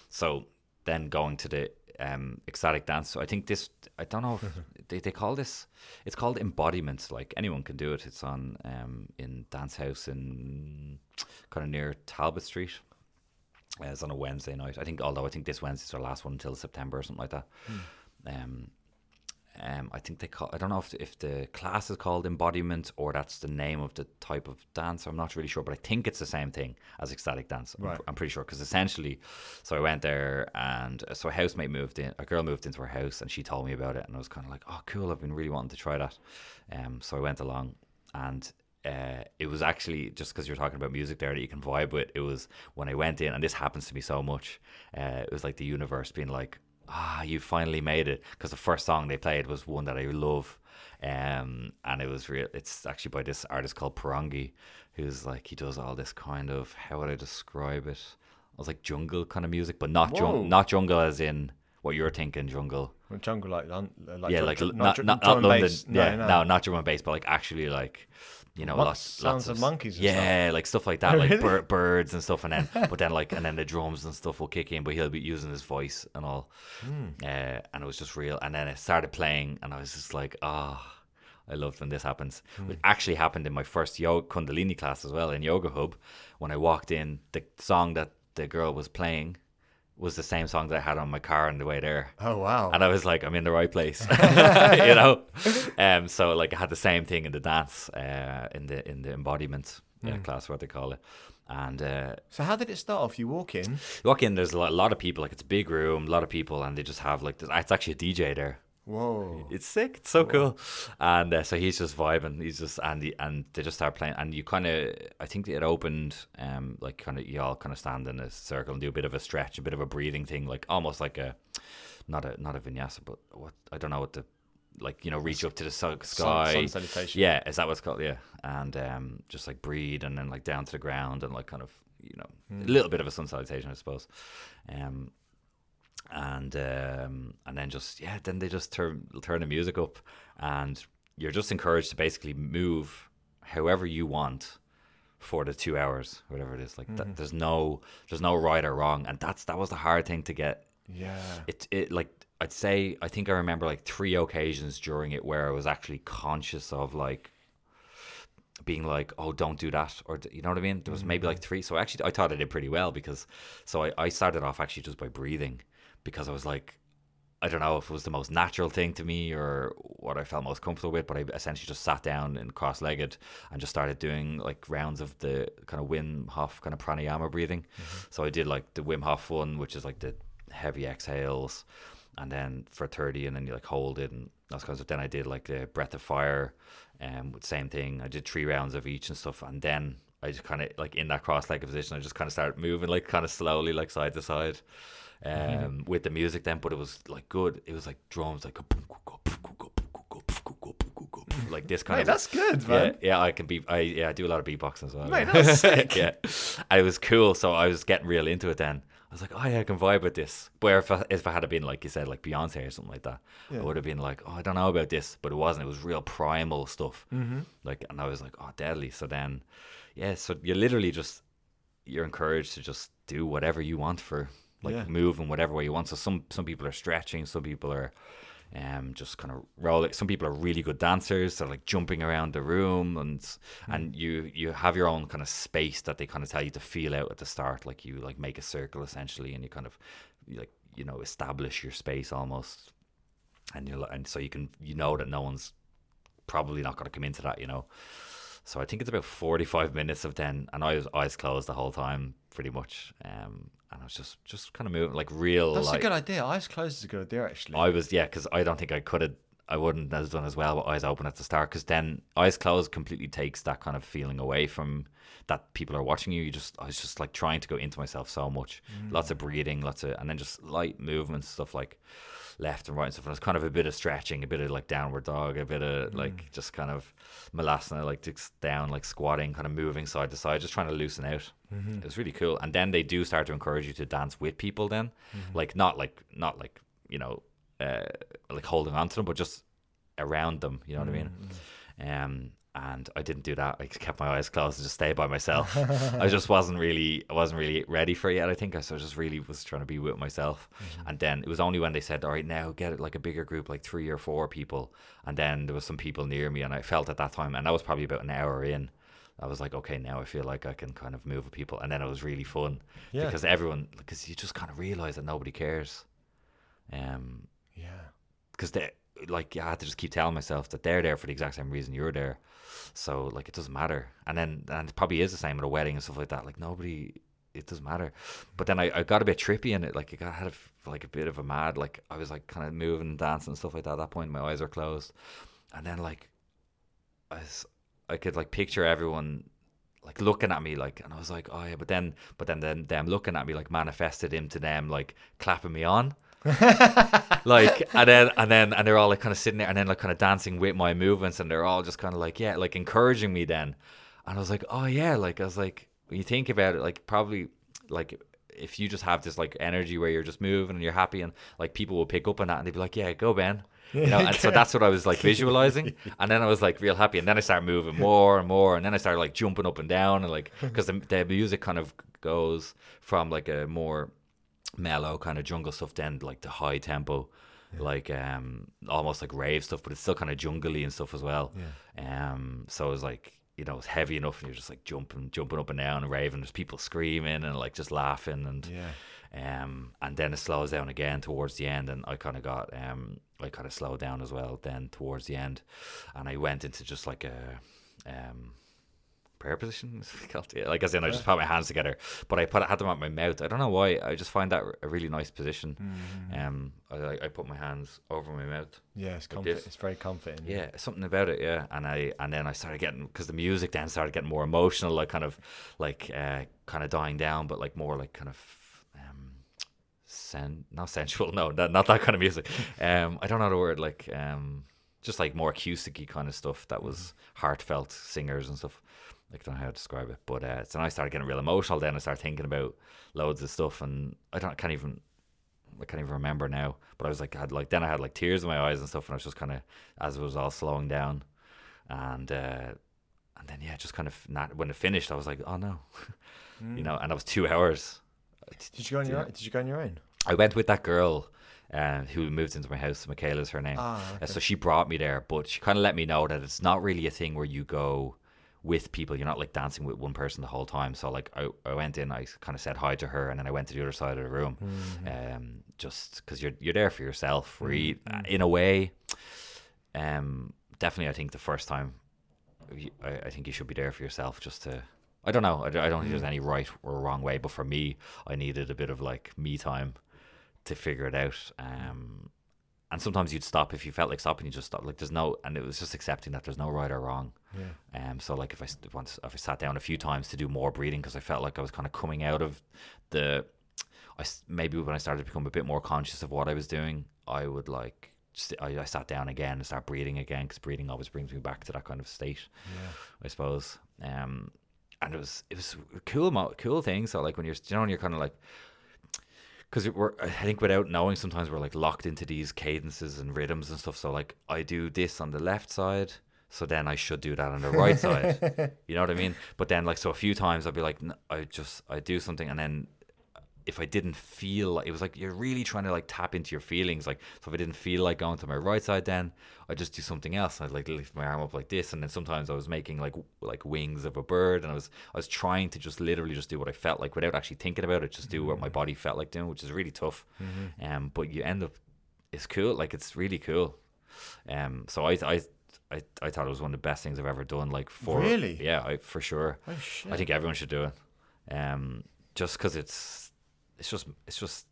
So then going to the um, ecstatic dance. So I think this. I don't know if they, they call this. It's called embodiment. Like anyone can do it. It's on um, in Dance House in kind of near Talbot Street. Uh, it's on a Wednesday night. I think, although I think this Wednesday's our last one until September or something like that. Mm. Um, um, I think they call. I don't know if the, if the class is called embodiment or that's the name of the type of dance. I'm not really sure, but I think it's the same thing as ecstatic dance. Right. I'm, I'm pretty sure because essentially, so I went there and uh, so a housemate moved in. A girl moved into her house and she told me about it, and I was kind of like, oh, cool. I've been really wanting to try that. Um, so I went along and uh, it was actually just because you're talking about music there that you can vibe with. It was when I went in, and this happens to me so much. Uh, it was like the universe being like, "Ah, you finally made it." Because the first song they played was one that I love, um, and it was real. It's actually by this artist called Parangi, who's like he does all this kind of how would I describe it? I was like jungle kind of music, but not jung- not jungle as in what you're thinking jungle. Jungle like, like yeah, like not not, not, not London. No, yeah, no. no, not drum and bass, but like actually like you know, lots, sounds lots of, of monkeys. yeah, stuff. like stuff like that, like really? bir- birds and stuff, and then but then like and then the drums and stuff will kick in, but he'll be using his voice and all, mm. uh, and it was just real. And then it started playing, and I was just like, ah. Oh, I loved when this happens. Mm. It actually happened in my first yoga Kundalini class as well in Yoga Hub. When I walked in, the song that the girl was playing was the same song that I had on my car on the way there. Oh wow! And I was like, I'm in the right place, you know. Um, so like I had the same thing in the dance, uh, in the in the embodiment uh, mm. class, what they call it. And uh, so, how did it start off? You walk in. You walk in. There's a lot, a lot of people. Like it's a big room, a lot of people, and they just have like. It's actually a DJ there. Whoa! It's sick. It's so Whoa. cool. And uh, so he's just vibing. He's just and the, and they just start playing. And you kind of, I think it opened, um, like kind of you all kind of stand in a circle and do a bit of a stretch, a bit of a breathing thing, like almost like a, not a not a vinyasa, but what I don't know what the, like you know, reach up to the sky. Sun, sun salutation. Yeah, is that what's called? Yeah, and um, just like breathe and then like down to the ground and like kind of you know mm. a little bit of a sun salutation, I suppose. Um, and um, and then just yeah, then they just turn turn the music up, and you're just encouraged to basically move however you want for the two hours, whatever it is. Like Mm-hmm. that, there's no there's no right or wrong, and that's that was the hard thing to get. Yeah. It it like I'd say I think I remember like three occasions during it where I was actually conscious of like being like, oh, don't do that, or you know what I mean. There was maybe like three. So actually, I thought I did pretty well because so I, I started off actually just by breathing because I was like, I don't know if it was the most natural thing to me or what I felt most comfortable with, but I essentially just sat down and cross legged and just started doing like rounds of the kind of Wim Hof kind of pranayama breathing. So I did like the Wim Hof one, which is like the heavy exhales, and then for 30, and then you like hold it and those kinds of. Then I did like the breath of fire, and um, same thing. I did three rounds of each and stuff, and then I just kind of like in that cross legged position, I just kind of started moving like kind of slowly, like side to side um, with the music then, but it was like good. It was like drums, like like this kind Mate, of. that's good, Yeah, man. yeah, I can be. I yeah, I do a lot of beatboxing as well. Mate, yeah. that's sick. yeah, and it was cool. So I was getting real into it then. I was like, oh yeah, I can vibe with this. Where if I, if I had been like you said, like Beyonce or something like that, I would have been like, oh, I don't know about this, but it wasn't. It was real primal stuff. Mm-hmm. Like, and I was like, oh, deadly. So then, yeah, so you're literally just you're encouraged to just do whatever you want for like Yeah. move in whatever way you want. So some some people are stretching, some people are um just kind of rolling. Some people are really good dancers. They're like jumping around the room, and and you you have your own kind of space that they kind of tell you to feel out at the start. Like you like make a circle essentially, and you kind of you like you know establish your space almost, and you and so you can you know that no one's probably not going to come into that, you know. So I think it's about 45 minutes of then, and I was eyes closed the whole time, pretty much. Um, and I was just, just kind of moving like real. That's like, a good idea. Eyes closed is a good idea, actually. I was, yeah, because I don't think I could have, I wouldn't have done as well with eyes open at the start, because then eyes closed completely takes that kind of feeling away from that people are watching you. You just, I was just like trying to go into myself so much, lots of breathing, lots of, and then just light movements, stuff like left and right and stuff. And it's kind of a bit of stretching, a bit of like downward dog, a bit of like just kind of malasana, like just down, like squatting, kind of moving side to side, just trying to loosen out. It was really cool. And then they do start to encourage you to dance with people. Then, like not like not like you know, uh, like holding on to them, but just around them. You know what I mean? Um, and I didn't do that. I kept my eyes closed and just stayed by myself. I just wasn't really, I wasn't really ready for it yet. I think I so I just really was trying to be with myself. And then it was only when they said, "All right, now get it like a bigger group, like three or four people." And then there was some people near me, and I felt at that time, and that was probably about an hour in. I was like, okay, now I feel like I can kind of move with people, and then it was really fun Yeah. because everyone, because you just kind of realize that nobody cares. Um, yeah. because they like I had to just keep telling myself that they're there for the exact same reason you're there. So like it doesn't matter. And then and it probably is the same at a wedding and stuff like that. Like nobody it doesn't matter. But then I, I got a bit trippy in it. Like I got had a, like a bit of a mad like I was like kind of moving and dancing and stuff like that at that point. My eyes were closed. And then like I was, I could like picture everyone like looking at me like and I was like, Oh yeah, but then but then then them looking at me like manifested into them like clapping me on like and then and then and they're all like kind of sitting there and then like kind of dancing with my movements and they're all just kind of like yeah like encouraging me then. And i was like oh yeah like i was like when you think about it like probably like if you just have this like energy where you're just moving and you're happy and like people will pick up on that and they'd be like yeah go ben. You know and so that's what i was like visualizing. And then i was like real happy and then i started moving more and more and then i started like jumping up and down and like because the, the music kind of goes from like a more mellow kind of jungle stuff then like the high tempo like um almost like rave stuff but it's still kind of jungly and stuff as well Yeah. um so it was like you know it's heavy enough and you're just like jumping jumping up and down and raving there's people screaming and like just laughing and Yeah. um and then it slows down again towards the end and I kind of got um I kind of slowed down as well then towards the end and I went into just like a um prayer position is it called? Yeah, like as in I just put my hands together but I put I had them at my mouth. I don't know why I just find that a really nice position. Um I, I I put my hands over my mouth. Yeah, it's comfort. It's very comforting. yeah. Something about it yeah and i and then i started getting because the music then started getting more emotional like kind of like uh kind of dying down but like more like kind of um sen not sensual no not, not that kind of music. Um i don't know the word like um just like more acoustic kind of stuff that was heartfelt singers and stuff like, I don't know how to describe it, but uh, so I started getting real emotional. Then I started thinking about loads of stuff, and I don't, I can't even I can't even remember now, but I was like, I had like then I had like tears in my eyes and stuff, and I was just kind of as it was all slowing down, and uh, and then yeah, just kind of not when it finished, I was like, oh no, Mm. you know, and that was two hours. Did you go on your Yeah. own? Did you go on your own? I went with that girl. Uh, who moved into my house? Michaela's her name. Ah, Uh, so she brought me there, but she kind of let me know that it's not really a thing where you go with people. You're not like dancing with one person the whole time. So like I, I went in, I kind of said hi to her, and then I went to the other side of the room, Mm-hmm. um, just because you're you're there for yourself, re- Mm-hmm. in a way. Um, definitely, I think the first time, I, I think you should be there for yourself, just to. I don't know. I, don't- I don't think there's any right or wrong way, but for me, I needed a bit of like me time to figure it out. Um, and sometimes you'd stop if you felt like stopping. You just stop. Like there's no, and it was just accepting that there's no right or wrong. Yeah. Um, so like if I once if I sat down a few times to do more breathing because I felt like I was kind of coming out of the, I maybe when I started to become a bit more conscious of what I was doing, I would like. I, I sat down again and start breathing again because breathing always brings me back to that kind of state. Yeah. I suppose. Um, and it was it was cool cool thing. So like when you're you know when you're kind of like because we're I think without knowing sometimes we're like locked into these cadences and rhythms and stuff. So like I do this on the left side. So then I should do that on the right side. You know what I mean? But then like so a few times I'd be like, I just I do something and then if I didn't feel like it was like you're really trying to like tap into your feelings. Like so if I didn't feel like going to my right side then I'd just do something else. I'd like lift my arm up like this and then sometimes I was making like like wings of a bird and I was I was trying to just literally just do what I felt like without actually thinking about it, just do what my body felt like doing, which is really tough. Um but you end up it's cool, like it's really cool. Um so I I I, I thought it was one of the best things I've ever done. Like for Really? yeah, I, for sure. Oh shit. I think everyone should do it. Um, just because it's it's just it's just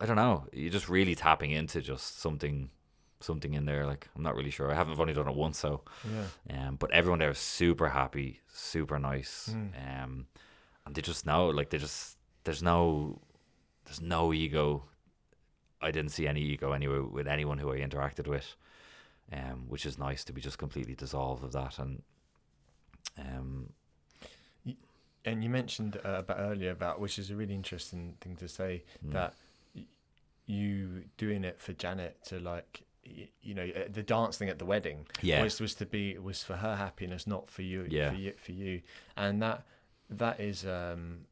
I don't know. You're just really tapping into just something something in there. Like I'm not really sure. I haven't I've only done it once, so Yeah. um, but everyone there is super happy, super nice. Mm. Um, and they just know like they just there's no there's no ego. I didn't see any ego anywhere with anyone who I interacted with. Um, which is nice to be just completely dissolved of that and um And you mentioned uh, about earlier about which is a really interesting thing to say Mm. that y- you doing it for Janet to like y- you know uh, the dance thing at the wedding Yeah. was was to be was for her happiness not for you Yeah. for you for you and that that is um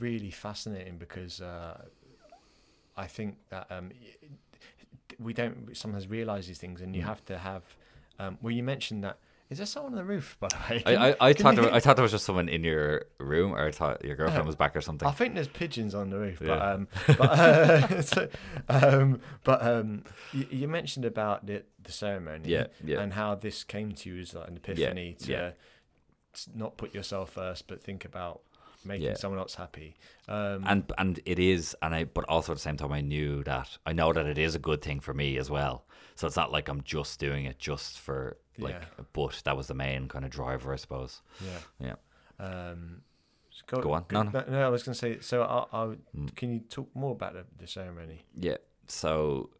really fascinating because uh I think that um we don't sometimes realize these things and you Mm. have to have um well you mentioned that is there someone on the roof by the way I, I, I thought there, I thought there was just someone in your room, or I thought your girlfriend was back or something. I think there's pigeons on the roof, but um, but uh, so, um, but um, you, you mentioned about the the ceremony, Yeah, yeah. and how this came to you as like an epiphany to yeah. s- not put yourself first, but think about making Yeah. someone else happy. Um, and and it is, and I, but also at the same time, I knew that I know that it is a good thing for me as well. So it's not like I'm just doing it just for like, Yeah. but that was the main kind of driver, I suppose. yeah. Yeah. Um, go, Go on. go- No, no. no, I was going to say. So, I, I, Mm. can you talk more about the, the ceremony? Yeah. So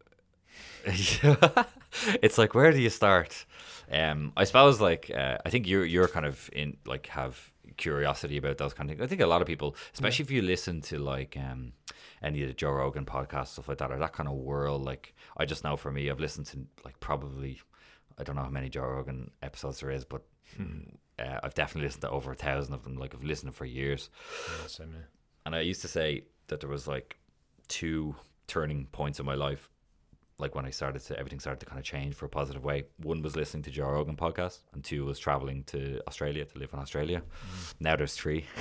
it's like where do you start? Um, I suppose like uh, I think you're you're kind of in like have curiosity about those kind of things. I think a lot of people, especially if you listen to like um any of the Joe Rogan podcasts stuff like that or that kind of world. Like I just know for me, I've listened to like probably I don't know how many Joe Rogan episodes there is, but uh, I've definitely listened to over a thousand of them. Like I've listened for years. Yeah, so many. And I used to say that there was like two turning points in my life. Like when I started to, everything started to kind of change for a positive way. One was listening to Joe Rogan podcast, and two was traveling to Australia to live in Australia. Now there's three.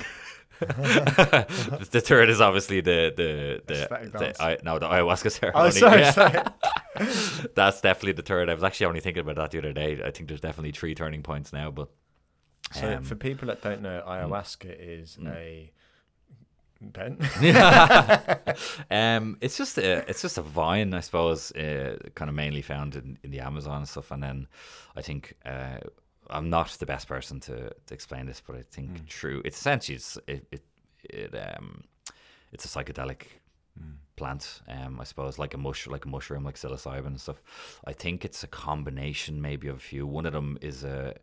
the third is obviously the the the, Ecstatic the. I, no the ayahuasca ceremony. Oh, sorry, Yeah. sorry. That's definitely the third. I was actually only thinking about that the other day. I think there's definitely three turning points now, but So, um, for people that don't know, ayahuasca is Mm. a Ben. um, it's just a it's just a vine, I suppose, uh, kind of mainly found in, in the Amazon and stuff. And then I think uh, I'm not the best person to, to explain this, but I think Mm. true. It's essentially it's, it it, it um it's a psychedelic Mm. plant, um, I suppose, like a mush, like a mushroom, like psilocybin and stuff. I think it's a combination, maybe of a few. One of them is a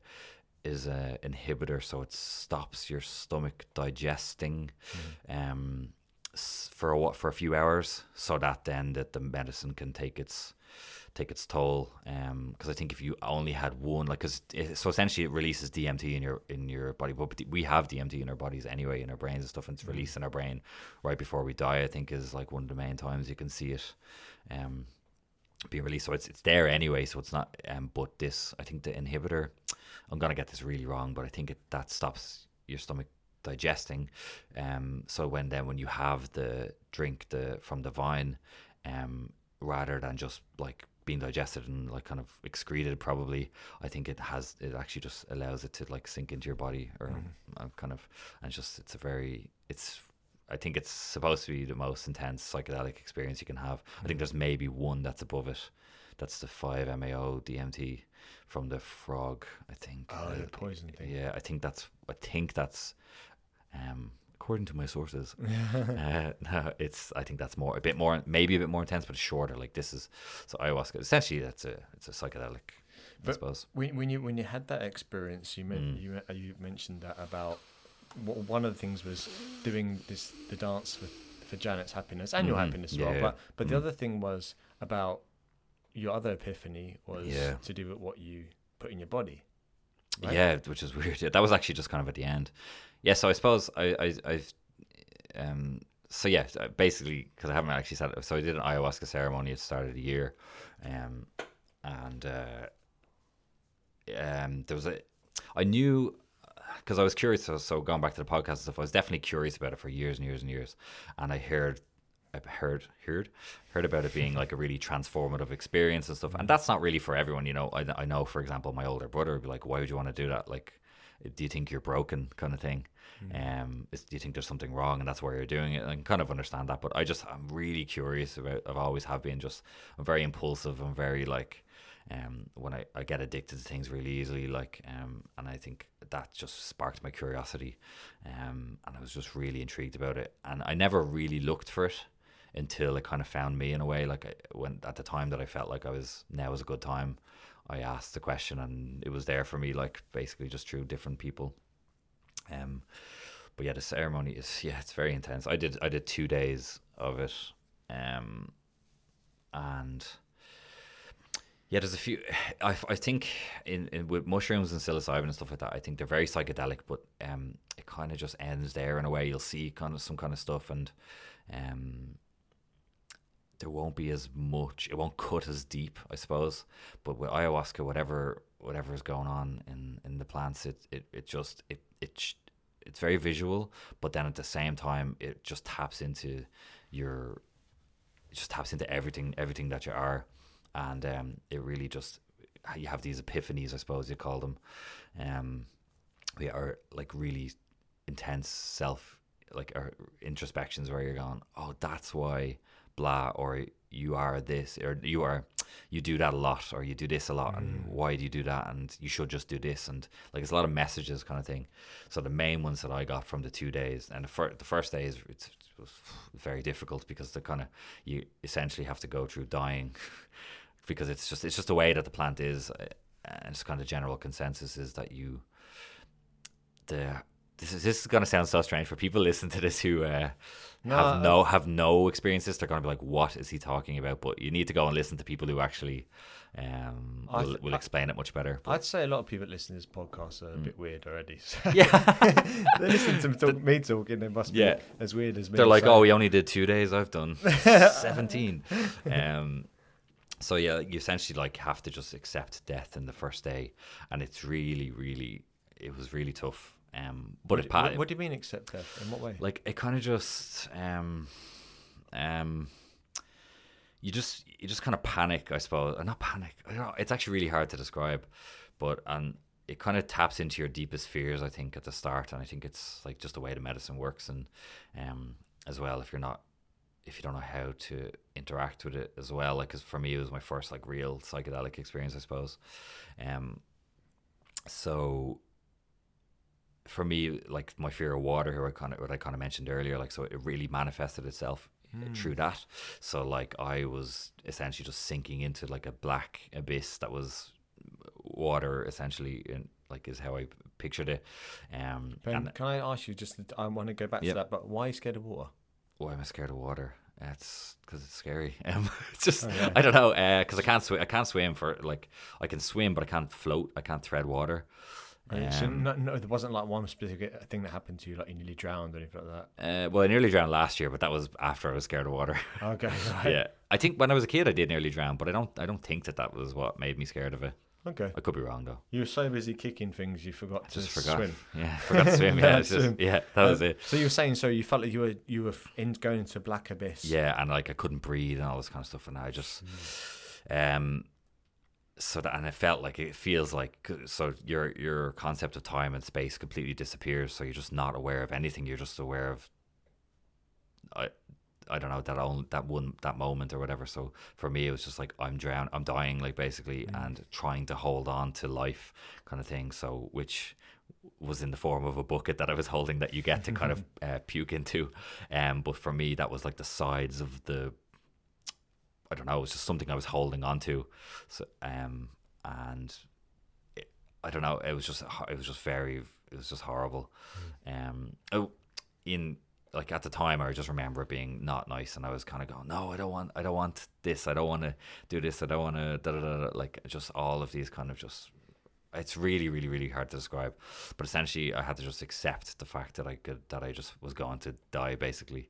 is a inhibitor, so it stops your stomach digesting um, for a, for a few hours, so that then that the medicine can take its take its toll. Because I think if you only had one, like, cause it, so essentially it releases DMT in your in your body. But we have DMT in our bodies anyway, in our brains and stuff, and it's released in our brain right before we die. I think is like one of the main times you can see it. Um, being released. So it's it's there anyway. So it's not. Um, but this, I think the inhibitor. I'm gonna get this really wrong, but I think it that stops your stomach digesting. Um, so when then when you have the drink the from the vine, um, rather than just like being digested and like kind of excreted, probably I think it has it actually just allows it to like sink into your body or mm. kind of and just it's a very it's I think it's supposed to be the most intense psychedelic experience you can have. I think there's maybe one that's above it. That's the five MAO DMT from the frog. I think. Oh, the poison thing. Yeah, I think that's. I think that's. Um, according to my sources, uh, no, it's. I think that's more a bit more, maybe a bit more intense, but shorter. Like this is so ayahuasca. Essentially, that's a it's a psychedelic. But I suppose. When, when you when you had that experience, you mm. you you mentioned that about one of the things was doing this the dance for for Janet's happiness and your mm-hmm. happiness as yeah, well. But but mm. the other thing was about your other epiphany was yeah. to do with what you put in your body. Right? Yeah, which is weird. That was actually just kind of at the end. Yeah, so I suppose I I I've, um so yeah, basically because I haven't actually said it. So I did an ayahuasca ceremony at the start of the year, um, and uh, um, there was a I knew because I was curious. So, so going back to the podcast and stuff, I was definitely curious about it for years and years and years. And I heard, heard, heard, heard about it being like a really transformative experience and stuff. And that's not really for everyone, you know. I, I know, for example, my older brother would be like, "Why would you want to do that? Like, do you think you're broken?" Kind of thing. Mm. Um, is, do you think there's something wrong and that's why you're doing it? And I kind of understand that, but I just I'm really curious about. I've always have been. Just I'm very impulsive. I'm very like um, when I, I get addicted to things really easily, like, um, and I think that just sparked my curiosity, um, and I was just really intrigued about it, and I never really looked for it until it kind of found me in a way. Like I, when at the time that I felt like I was now was a good time, I asked the question, and it was there for me, like basically just through different people. Um, but yeah, the ceremony is yeah, it's very intense. I did I did two days of it, um, and yeah, there's a few. I, I think in, in with mushrooms and psilocybin and stuff like that, I think they're very psychedelic, but um, it kind of just ends there in a way. You'll see kind of some kind of stuff, and um, there won't be as much. It won't cut as deep, I suppose. But with ayahuasca, whatever whatever is going on in, in the plants, it, it it just it it it's very visual, but then at the same time, it just taps into your, it just taps into everything everything that you are and um, it really just you have these epiphanies, I suppose you call them. Um, we are like really intense self like introspections where you're going, oh, that's why blah, or you are this, or you are you do that a lot, or you do this a lot, mm. and why do you do that, and you should just do this, and like it's a lot of messages kind of thing. So the main ones that I got from the two days, and the, fir- the first day is it's very difficult because the kind of you essentially have to go through dying because it's just it's just the way that the plant is, uh, and it's kind of general consensus is that you the this is this is gonna sound so strange for people listening to this who uh, no, have no have no experiences. They're gonna be like, "What is he talking about?" But you need to go and listen to people who actually um, will, th- will explain it much better. But I'd say a lot of people listening to this podcast are a mm. bit weird already. So yeah, they listen to talk, me talking. They must be yeah. as weird as me. They're like, so. "Oh, we only did two days. I've done seventeen. Um, so yeah, you essentially like have to just accept death in the first day, and it's really, really, it was really tough. Um, but what, it, what, what do you mean accept death? In what way? Like it kind of just, um, um, you just you just kind of panic, I suppose. Or not panic. I don't know. It's actually really hard to describe, but and it kind of taps into your deepest fears. I think at the start, and I think it's like just the way the medicine works, and um, as well if you're not if you don't know how to interact with it as well. Like, cause for me, it was my first like real psychedelic experience, I suppose. Um, so for me, like my fear of water, who I kind of what I kind of mentioned earlier, like so it really manifested itself mm. through that. So like I was essentially just sinking into like a black abyss that was water, essentially, in, like is how I pictured it. Um, ben, can I ask you just? I want to go back yep. to that, but why are you scared of water? why am I scared of water? It's because it's scary. Um, it's just Oh, yeah. I don't know because I can't swim. I can't swim for like I can swim, but I can't float. I can't tread water. Right, so Um, no, no, there wasn't like one specific thing that happened to you, like you nearly drowned or anything like that. Uh, well, I nearly drowned last year, but that was after I was scared of water. Okay, right. yeah, I think when I was a kid, I did nearly drown, but I don't. I don't think that that was what made me scared of it. Okay. I could be wrong though. You were so busy kicking things, you forgot I to forgot. swim. Yeah, forgot to swim. Yeah, just, yeah, that was Um, it. So you were saying, so you felt like you were you were in, going into black abyss. Yeah, and like I couldn't breathe and all this kind of stuff, and I just, um, so that and it felt like it feels like so your your concept of time and space completely disappears. So you're just not aware of anything. You're just aware of, I, I don't know that only that one that moment or whatever. So for me, it was just like I'm drowning, I'm dying, like basically, and trying to hold on to life, kind of thing. So which was in the form of a bucket that I was holding that you get to kind of uh, puke into. Um, but for me, that was like the sides of the. I don't know. It was just something I was holding on to, so um, and it, I don't know. It was just it was just very it was just horrible. Um, oh, in like at the time, I just remember it being not nice, and I was kind of going, no, I don't want, I don't want this, I don't want to do this, I don't want to da da da da. Like just all of these kind of just it's really really really hard to describe but essentially i had to just accept the fact that i could that i just was going to die basically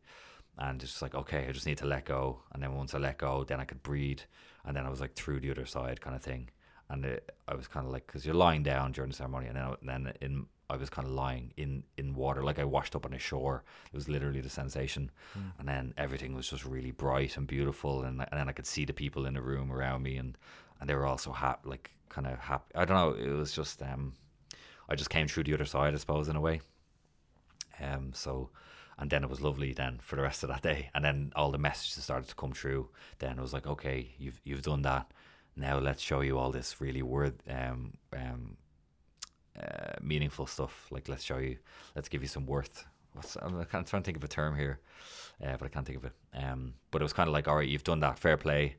and it's just like okay i just need to let go. And then once i let go then i could breathe. And then i was like through the other side kind of thing. And it, i was kind of like because you're lying down during the ceremony and then, and then in i was kind of lying in in water like i washed up on a shore. It was literally the sensation. And then everything was just really bright and beautiful and, and then i could see the people in the room around me and and they were also happy like kind of happy i don't know it was just um i just came through the other side i suppose in a way. Um so and then it was lovely then for the rest of that day. And then all the messages started to come through. Then it was like okay you've you've done that. Now let's show you all this really word um um uh, meaningful stuff. Like let's show you let's give you some worth. What's i'm kind of trying to think of a term here uh, but i can't think of it. Um but it was kind of like all right you've done that. Fair play.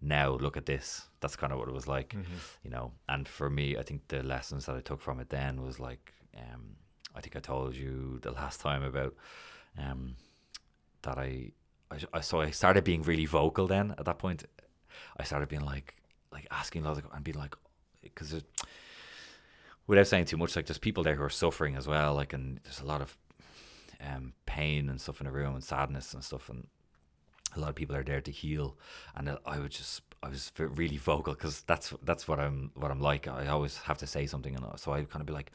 Now look at this. That's kind of what it was like you know? And for me i think the lessons that i took from it then was like um i think i told you the last time about um that i I, I so i started being really vocal then at that point. I started being like like asking loads of and being like because without saying too much like there's people there who are suffering as well like and there's a lot of um pain and stuff in the room and sadness and stuff and a lot of people are there to heal. And I would just I was really vocal because that's that's what I'm what I'm like. I always have to say something and uh, so I kind of be like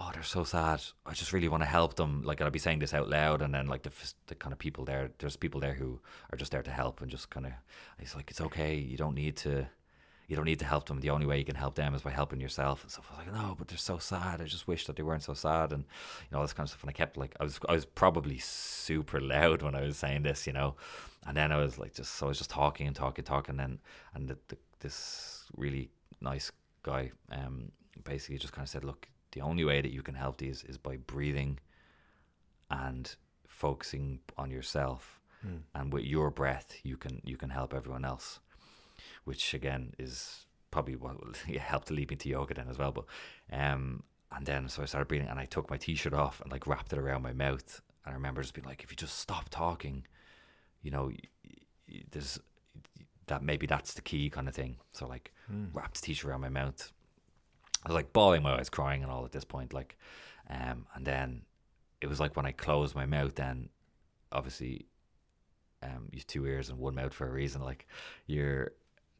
oh they're so sad. I just really want to help them. Like I'll be saying this out loud and then like the, the kind of people there there's people there who are just there to help and just kind of it's like it's okay. You don't need to you don't need to help them. The only way you can help them is by helping yourself. And stuff. I was like, no, but they're so sad. I just wish that they weren't so sad, and you know all this kind of stuff. And I kept like, I was, I was probably super loud when I was saying this, you know. And then I was like, just so I was just talking and talking, talking, and then and the, the, this really nice guy, um, basically just kind of said, look, the only way that you can help these is by breathing, and focusing on yourself, and with your breath, you can you can help everyone else which again is probably what will help to lead me to yoga then as well. But um, and then so I started breathing, and I took my t-shirt off and like wrapped it around my mouth. And I remember just being like, if you just stop talking, you know, there's that maybe that's the key kind of thing. So like wrapped the t-shirt around my mouth. I was like bawling my eyes, crying and all at this point, like, um, and then it was like when I closed my mouth, then obviously, um, you have two ears and one mouth for a reason. Like, you're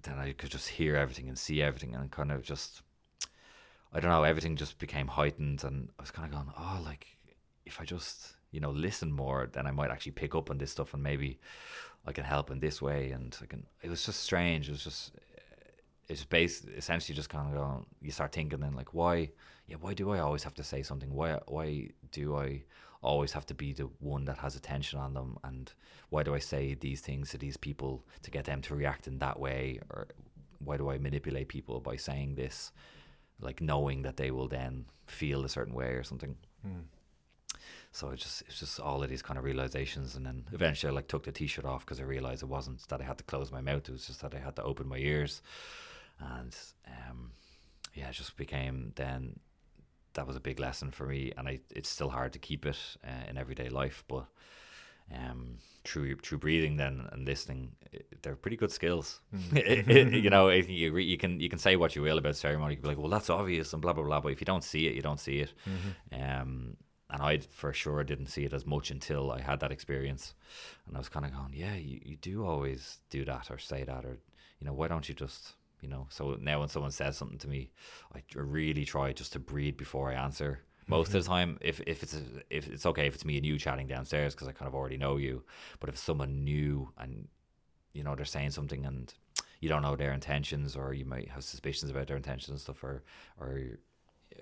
then I could just hear everything and see everything and kind of just I don't know, everything just became heightened and I was kind of going, oh, like if I just, you know, listen more, then I might actually pick up on this stuff and maybe I can help in this way. And I can, it was just strange. It was just, it's based essentially just kind of going, you start thinking then like, why, yeah, why do I always have to say something? Why, why do I always have to be the one that has attention on them? And why do I say these things to these people to get them to react in that way? Or why do I manipulate people by saying this? like knowing that they will then feel a certain way or something. So it just it's just all of these kind of realizations, and then eventually I like took the t-shirt off because I realized it wasn't that I had to close my mouth; it was just that I had to open my ears, and um, yeah, it just became then that was a big lesson for me, and I it's still hard to keep it uh, in everyday life, but um, through through breathing then and listening, they're pretty good skills. Mm. you know, you you can you can say what you will about ceremony. You can be like, well, that's obvious and blah blah blah. But if you don't see it, you don't see it. Mm-hmm. Um, and I for sure didn't see it as much until I had that experience, and I was kind of going, yeah, you, you do always do that or say that or you know why don't you just you know so now when someone says something to me, I really try just to breathe before I answer most mm-hmm. of the time if, if it's a, if it's okay if it's me and you chatting downstairs because I kind of already know you but if someone new and you know they're saying something and you don't know their intentions or you might have suspicions about their intentions and stuff or or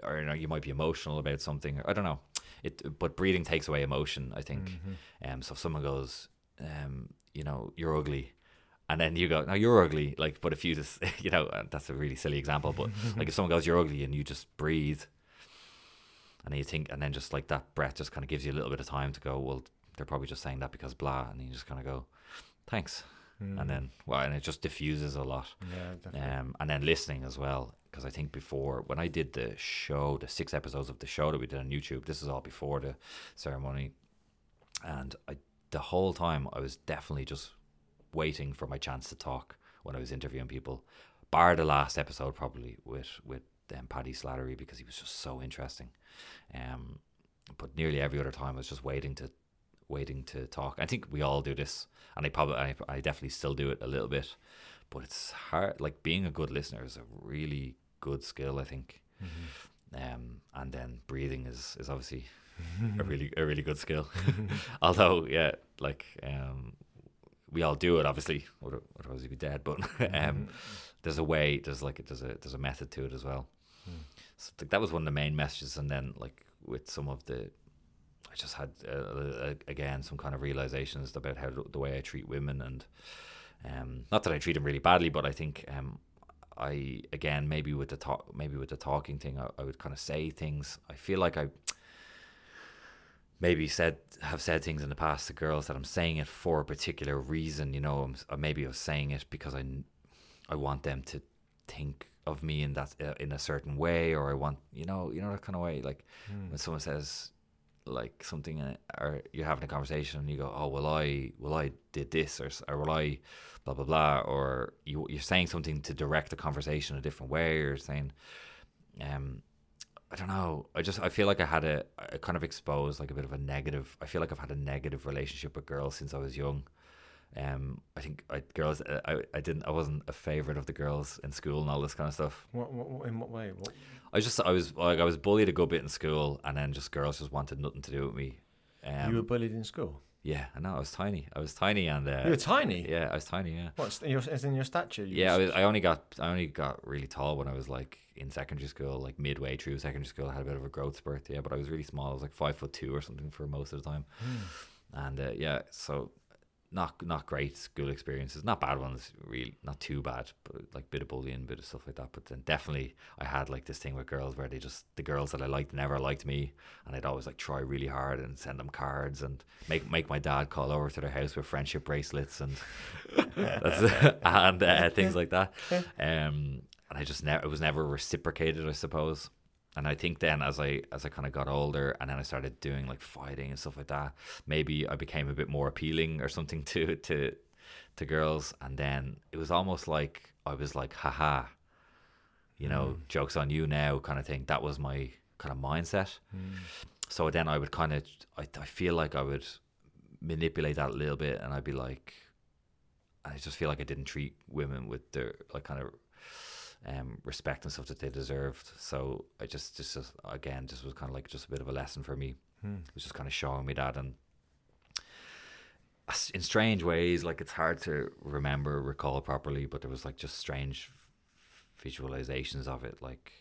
or you know you might be emotional about something I don't know it but breathing takes away emotion I think mm-hmm. um so if someone goes um you know you're ugly and then you go, "No, you're ugly." Like, but if you just, you know, that's a really silly example, but like if someone goes, "You're ugly," and you just breathe, and then you think, and then just like that breath just kind of gives you a little bit of time to go. Well, they're probably just saying that because blah, and you just kind of go, thanks, mm. and then well, and it just diffuses a lot. Yeah, definitely. Um, and then listening as well, because I think before when I did the show, the six episodes of the show that we did on YouTube, this is all before the ceremony, and I the whole time I was definitely just waiting for my chance to talk when I was interviewing people, bar the last episode probably with with um, Paddy Slattery because he was just so interesting. Um, but nearly every other time I was just waiting to waiting to talk. I think we all do this, and I probably I, I definitely still do it a little bit, but it's hard. Like being a good listener is a really good skill. I think. Mm-hmm. Um, and then breathing is is obviously a really a really good skill. Although, yeah, like um, we all do it. Obviously, otherwise we'd be dead. But um, mm-hmm. there's a way. There's like there's a there's a method to it as well. So that was one of the main messages, and then like with some of the, I just had uh, again some kind of realizations about how the way I treat women, and um, not that I treat them really badly, but I think um, I again maybe with the talk, maybe with the talking thing, I, I would kind of say things. I feel like I maybe said have said things in the past to girls that I'm saying it for a particular reason. You know, I'm, maybe I was saying it because I I want them to think of me in that uh, in a certain way or I want you know you know that kind of way like mm. when someone says like something uh, or you're having a conversation and you go oh well I well I did this or or will I blah blah blah or you you're saying something to direct the conversation a different way or saying um I don't know I just I feel like I had a, a kind of exposed like a bit of a negative I feel like I've had a negative relationship with girls since I was young um, I think I, girls, uh, I, I didn't, I wasn't a favorite of the girls in school and all this kind of stuff. What, what in what way? What? I just, I was like, I was bullied a good bit in school, and then just girls just wanted nothing to do with me. Um, you were bullied in school. Yeah, I know. I was tiny. I was tiny, and uh, you were tiny. Yeah, I was tiny. Yeah. What's your, as in your stature? You yeah, I, was, I only got, I only got really tall when I was like in secondary school, like midway through secondary school. I had a bit of a growth spurt. Yeah, but I was really small. I was like five foot two or something for most of the time. Mm. And uh, yeah, so not not great school experiences, not bad ones, really not too bad, but like bit of bullying, bit of stuff like that. But then definitely I had like this thing with girls where they just the girls that I liked never liked me, and I'd always like try really hard and send them cards and make make my dad call over to their house with friendship bracelets and and uh, things like that. Um, and I just never it was never reciprocated, I suppose and I think then as I as I kind of got older and then I started doing like fighting and stuff like that, maybe I became a bit more appealing or something to to to girls, and then it was almost like I was like, haha, you know, mm. jokes on you now, kind of thing. That was my kind of mindset. Mm. So then I would kind of, I, I feel like I would manipulate that a little bit, and I'd be like, I just feel like I didn't treat women with their like kind of um, respect and stuff that they deserved. So I just, just, just again, just was kind of like just a bit of a lesson for me. Hmm. It was just kind of showing me that, and in strange ways, like it's hard to remember, recall properly, but there was like just strange visualizations of it, like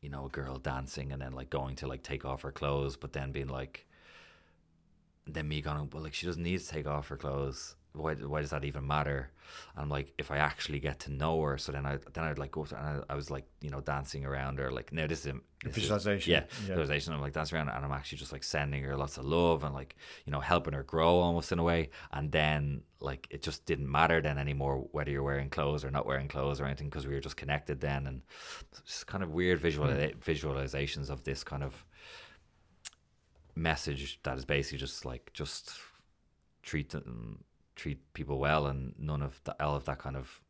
you know, a girl dancing and then like going to like take off her clothes, but then being like, then me going, well, like she doesn't need to take off her clothes why, why does that even matter? And I'm like, if I actually get to know her, so then I then I'd like go to, and I, I was like, you know, dancing around her, like, no, this is this visualization, is, yeah, yeah, visualization. I'm like dancing around, and I'm actually just like sending her lots of love and like, you know, helping her grow almost in a way. And then like it just didn't matter then anymore whether you're wearing clothes or not wearing clothes or anything because we were just connected then, and it's kind of weird visual mm. visualizations of this kind of message that is basically just like just treat them treat people well, and none of the, all of that kind of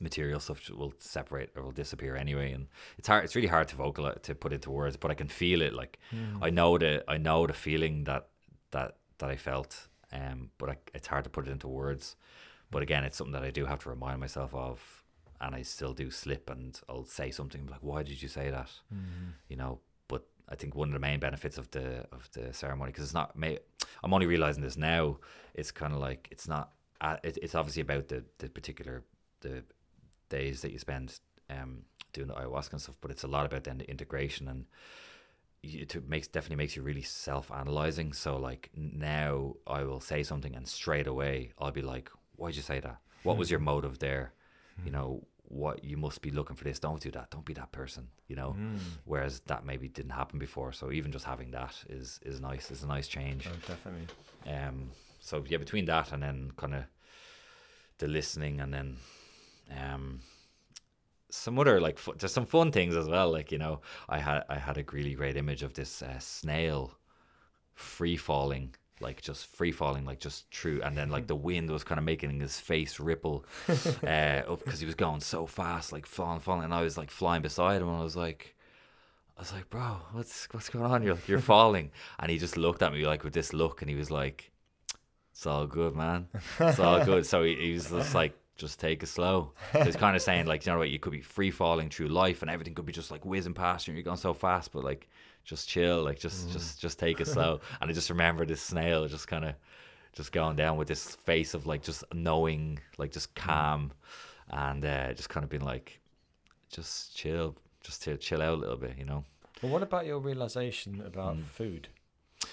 material stuff will separate or will disappear anyway. And it's hard. It's really hard to vocal to put into words, but I can feel it. Like Mm. I know the I know the feeling that that that I felt. Um, but I, it's hard to put it into words. But again, it's something that I do have to remind myself of, and I still do slip, and I'll say something like, "Why did you say that?" Mm. You know. I think one of the main benefits of the of the ceremony, because it's not. May, I'm only realizing this now. It's kind of like it's not. Uh, it, it's obviously about the the particular the days that you spend um doing the ayahuasca and stuff, but it's a lot about then the integration and it makes definitely makes you really self-analyzing so like now i will say something and straight away i'll be like why'd you say that what was your motive there you know what you must be looking for this. Don't do that. Don't be that person you know? Mm. whereas that maybe didn't happen before. So even just having that is is nice. It's a nice change. Oh, definitely. um so yeah between that and then kind of the listening and then um some other like fu- there's some fun things as well. Like you know i had i had a really great image of this uh, snail free falling like just free falling like just true and then like the wind was kind of making his face ripple uh up because he was going so fast like falling falling and i was like flying beside him and i was like I was like, bro, what's what's going on? You're you're falling, and he just looked at me like with this look, and he was like, "It's all good, man. It's all good." So he, he was just like, "Just take it slow." He's kind of saying like, you know what? You could be free falling through life, and everything could be just like whizzing past you, and you're going so fast, but like, just chill, like just just just take it slow. And I just remember this snail just kind of just going down with this face of like just knowing, like just calm, and uh, just kind of being like, just chill, just to chill out a little bit, you know. Well, what about your realization about Mm. food?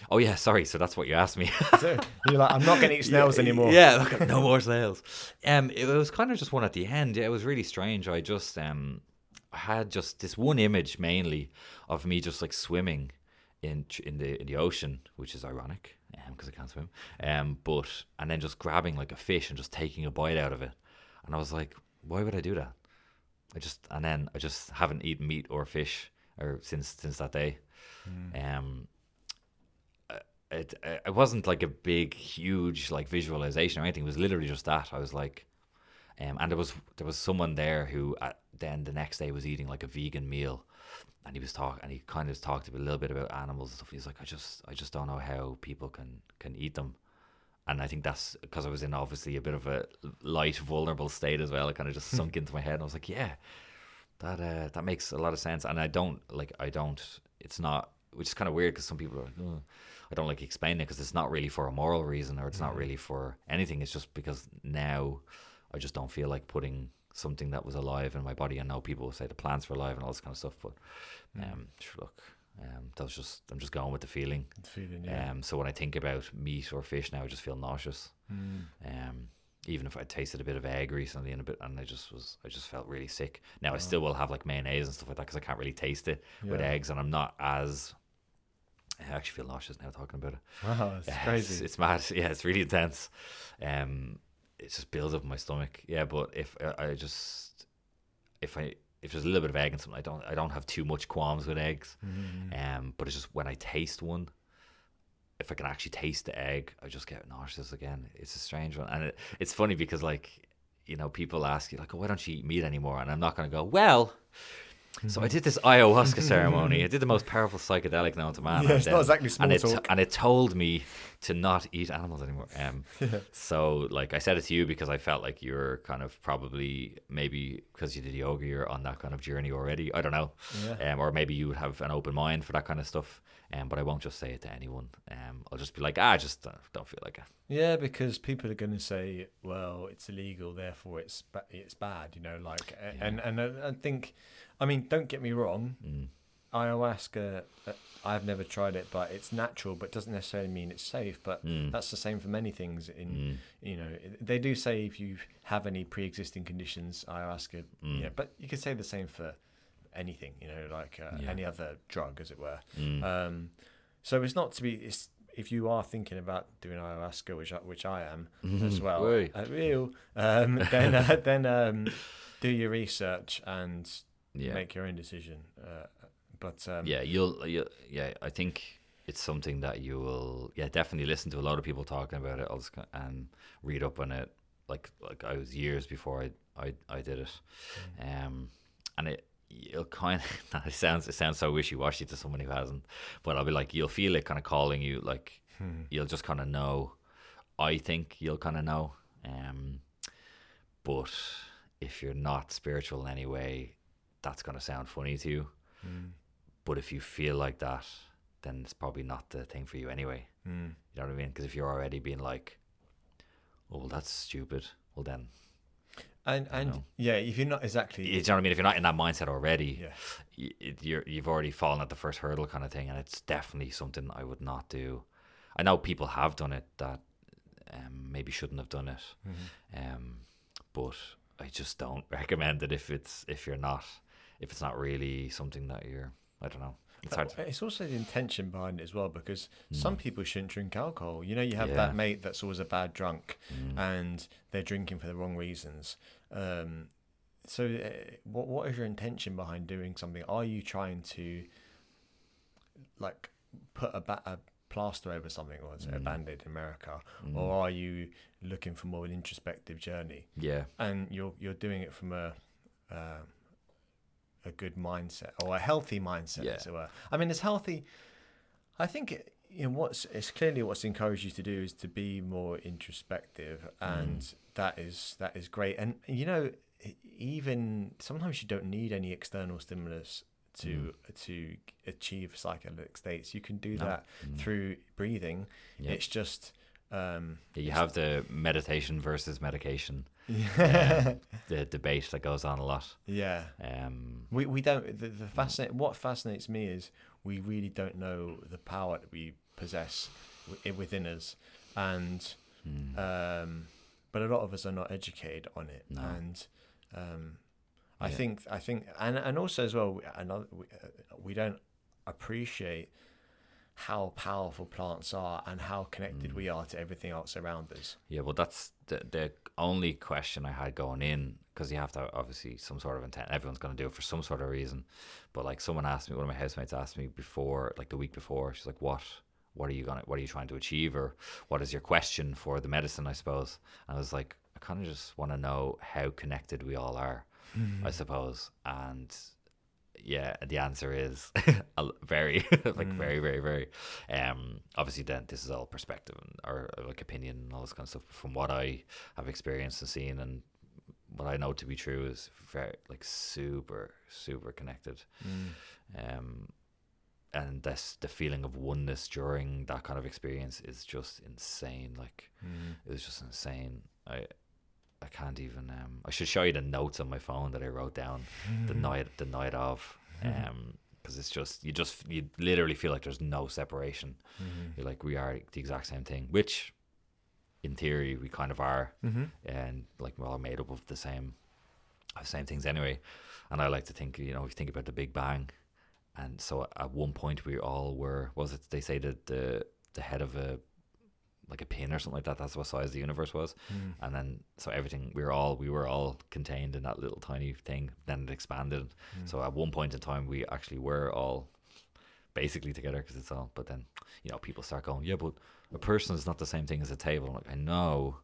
Oh yeah, sorry. So that's what you asked me. You're like, I'm not going to eat snails Yeah, anymore. Yeah, look, no more snails. Um, it was kind of just one at the end. Yeah, it was really strange. I just um, I had just this one image mainly of me just like swimming in in the in the ocean, which is ironic, um, because I can't swim. Um, but and then just grabbing like a fish and just taking a bite out of it, and I was like, why would I do that? I just and then I just haven't eaten meat or fish or since since that day. Um, uh, it it wasn't like a big, huge like visualization or anything. It was literally just that. I was like, um, and there was there was someone there who uh, then the next day was eating like a vegan meal, and he was talking and he kind of talked a little bit about animals and stuff. He's like, I just I just don't know how people can can eat them. And I think that's because I was in obviously a bit of a light, vulnerable state as well. It kind of just sunk into my head, and I was like, "Yeah, that uh, that makes a lot of sense." And I don't like, I don't. It's not, which is kind of weird because some people are like, "Ugh." I don't like explaining it because it's not really for a moral reason or it's not really for anything. It's just because now I just don't feel like putting something that was alive in my body. I know people will say the plants were alive and all this kind of stuff, but um, sure, look, um, that was just I'm just going with the feeling. The Feeling, yeah. Um, so when I think about meat or fish now, I just feel nauseous. Mm. Um, even if I tasted a bit of egg recently and a bit, and I just was, I just felt really sick. Now I still will have like mayonnaise and stuff like that because I can't really taste it with eggs, and I'm not as. I actually feel nauseous now talking about it. Wow, that's Yeah, crazy. It's, it's mad. Yeah, it's really intense. Um, it just builds up in my stomach. Yeah, but if uh, I just if I if there's a little bit of egg and something, I don't I don't have too much qualms with eggs. Mm. Um, but it's just when I taste one, if I can actually taste the egg, I just get nauseous again. It's a strange one, and it, it's funny because like you know people ask you like, oh, why don't you eat meat anymore? And I'm not going to go well. So I did this ayahuasca ceremony. I did the most powerful psychedelic known to man. Yeah, and it's not exactly small and it, talk. and it told me to not eat animals anymore. Um, so like I said it to you because I felt like you're kind of probably maybe because you did yoga, you're on that kind of journey already. I don't know, Yeah. um, or maybe you would have an open mind for that kind of stuff. Um, but I won't just say it to anyone. Um, I'll just be like, ah, I just don't, don't feel like it. Yeah, because people are going to say, "Well, it's illegal, therefore it's ba- it's bad," you know. Like, a- and and I I think, I mean, don't get me wrong, Mm. ayahuasca. uh, I've never tried it, but it's natural, but doesn't necessarily mean it's safe. But Mm. that's the same for many things. In Mm. you know, they do say if you have any pre-existing conditions, ayahuasca. Mm. You know, but you could say the same for anything. You know, like uh, Yeah. any other drug, as it were. Mm. Um, so it's not to be. It's, if you are thinking about doing ayahuasca, which I, which I am as well, uh, real, um, then uh, then um, do your research and yeah. make your own decision. Uh, but um, yeah, you'll, you'll, yeah. I think it's something that you will yeah definitely listen to a lot of people talking about it also, and read up on it like like I was years before I I, I did it um and it you'll kind of it sounds it sounds so wishy washy to someone who hasn't but I'll be like you'll feel it kind of calling you like you'll just kind of know I think you'll kind of know um but if you're not spiritual in any way that's going to sound funny to you but if you feel like that then it's probably not the thing for you anyway. Mm. You know what I mean? Because if you're already being like, "Oh, well, that's stupid," well then, And and know. yeah, if you're not exactly you know what I mean. If you're not in that mindset already, yeah. y- you're you've already fallen at the first hurdle kind of thing, and it's definitely something I would not do. I know people have done it that um, maybe shouldn't have done it, Mm-hmm. um, but I just don't recommend it if it's if you're not if it's not really something that you're. I don't know. It's hard. To, It's also the intention behind it as well, because some people shouldn't drink alcohol. You know, you have Yeah. that mate that's always a bad drunk, Mm. and they're drinking for the wrong reasons. Um, so, uh, what what is your intention behind doing something? Are you trying to, like, put a, ba- a plaster over something, or it a Mm. band aid in America, Mm. or are you looking for more of an introspective journey? yeah, and you're you're doing it from a uh, a good mindset or a healthy mindset, Yeah. as it were. I mean, it's healthy. I think it, you know what's it's clearly what's encouraged you to do is to be more introspective, and that is that is great. And you know, even sometimes you don't need any external stimulus to to achieve psychedelic states. You can do No. that Mm. through breathing. It's just um, Yeah, you have the meditation versus medication yeah. um, the debate that goes on a lot. yeah. Um, We we don't the, the fascinate what fascinates me is we really don't know the power that we possess wi- within us, and mm, um, but a lot of us are not educated on it, No. and um, I Yeah. think I think and and also as well we- another we, uh, we don't appreciate how powerful plants are and how connected Mm. we are to everything else around us. yeah, well, that's the the only question I had going in because you have to have obviously some sort of intent. Everyone's going to do it for some sort of reason. But like someone asked me, one of my housemates asked me before, like the week before, she's like, "What? What are you gonna? What are you trying to achieve? Or what is your question for the medicine?" I suppose. And I was like, I kind of just want to know how connected we all are. I suppose. And yeah, the answer is very, like Mm. very, very, very. Um, obviously, then this is all perspective and or uh, like opinion and all this kind of stuff. From what I have experienced and seen, and what I know to be true is very like super, super connected. Um, and this the feeling of oneness during that kind of experience is just insane. Like it was just insane. I I can't even um I should show you the notes on my phone that I wrote down the night the night of um because it's just you just you literally feel like there's no separation. You're like we are the exact same thing, which in theory we kind of are Mm-hmm. and like we're all made up of the same of same things anyway. And I like to think, you know, if you think about the Big Bang, and so at one point we all were was it they say that the the head of a like a pin or something like that. That's what size the universe was, and then so everything we were all we were all contained in that little tiny thing. Then it expanded. So at one point in time, we actually were all basically together because it's all. But then you know people start going, yeah, but a person is not the same thing as a table. I'm like I know,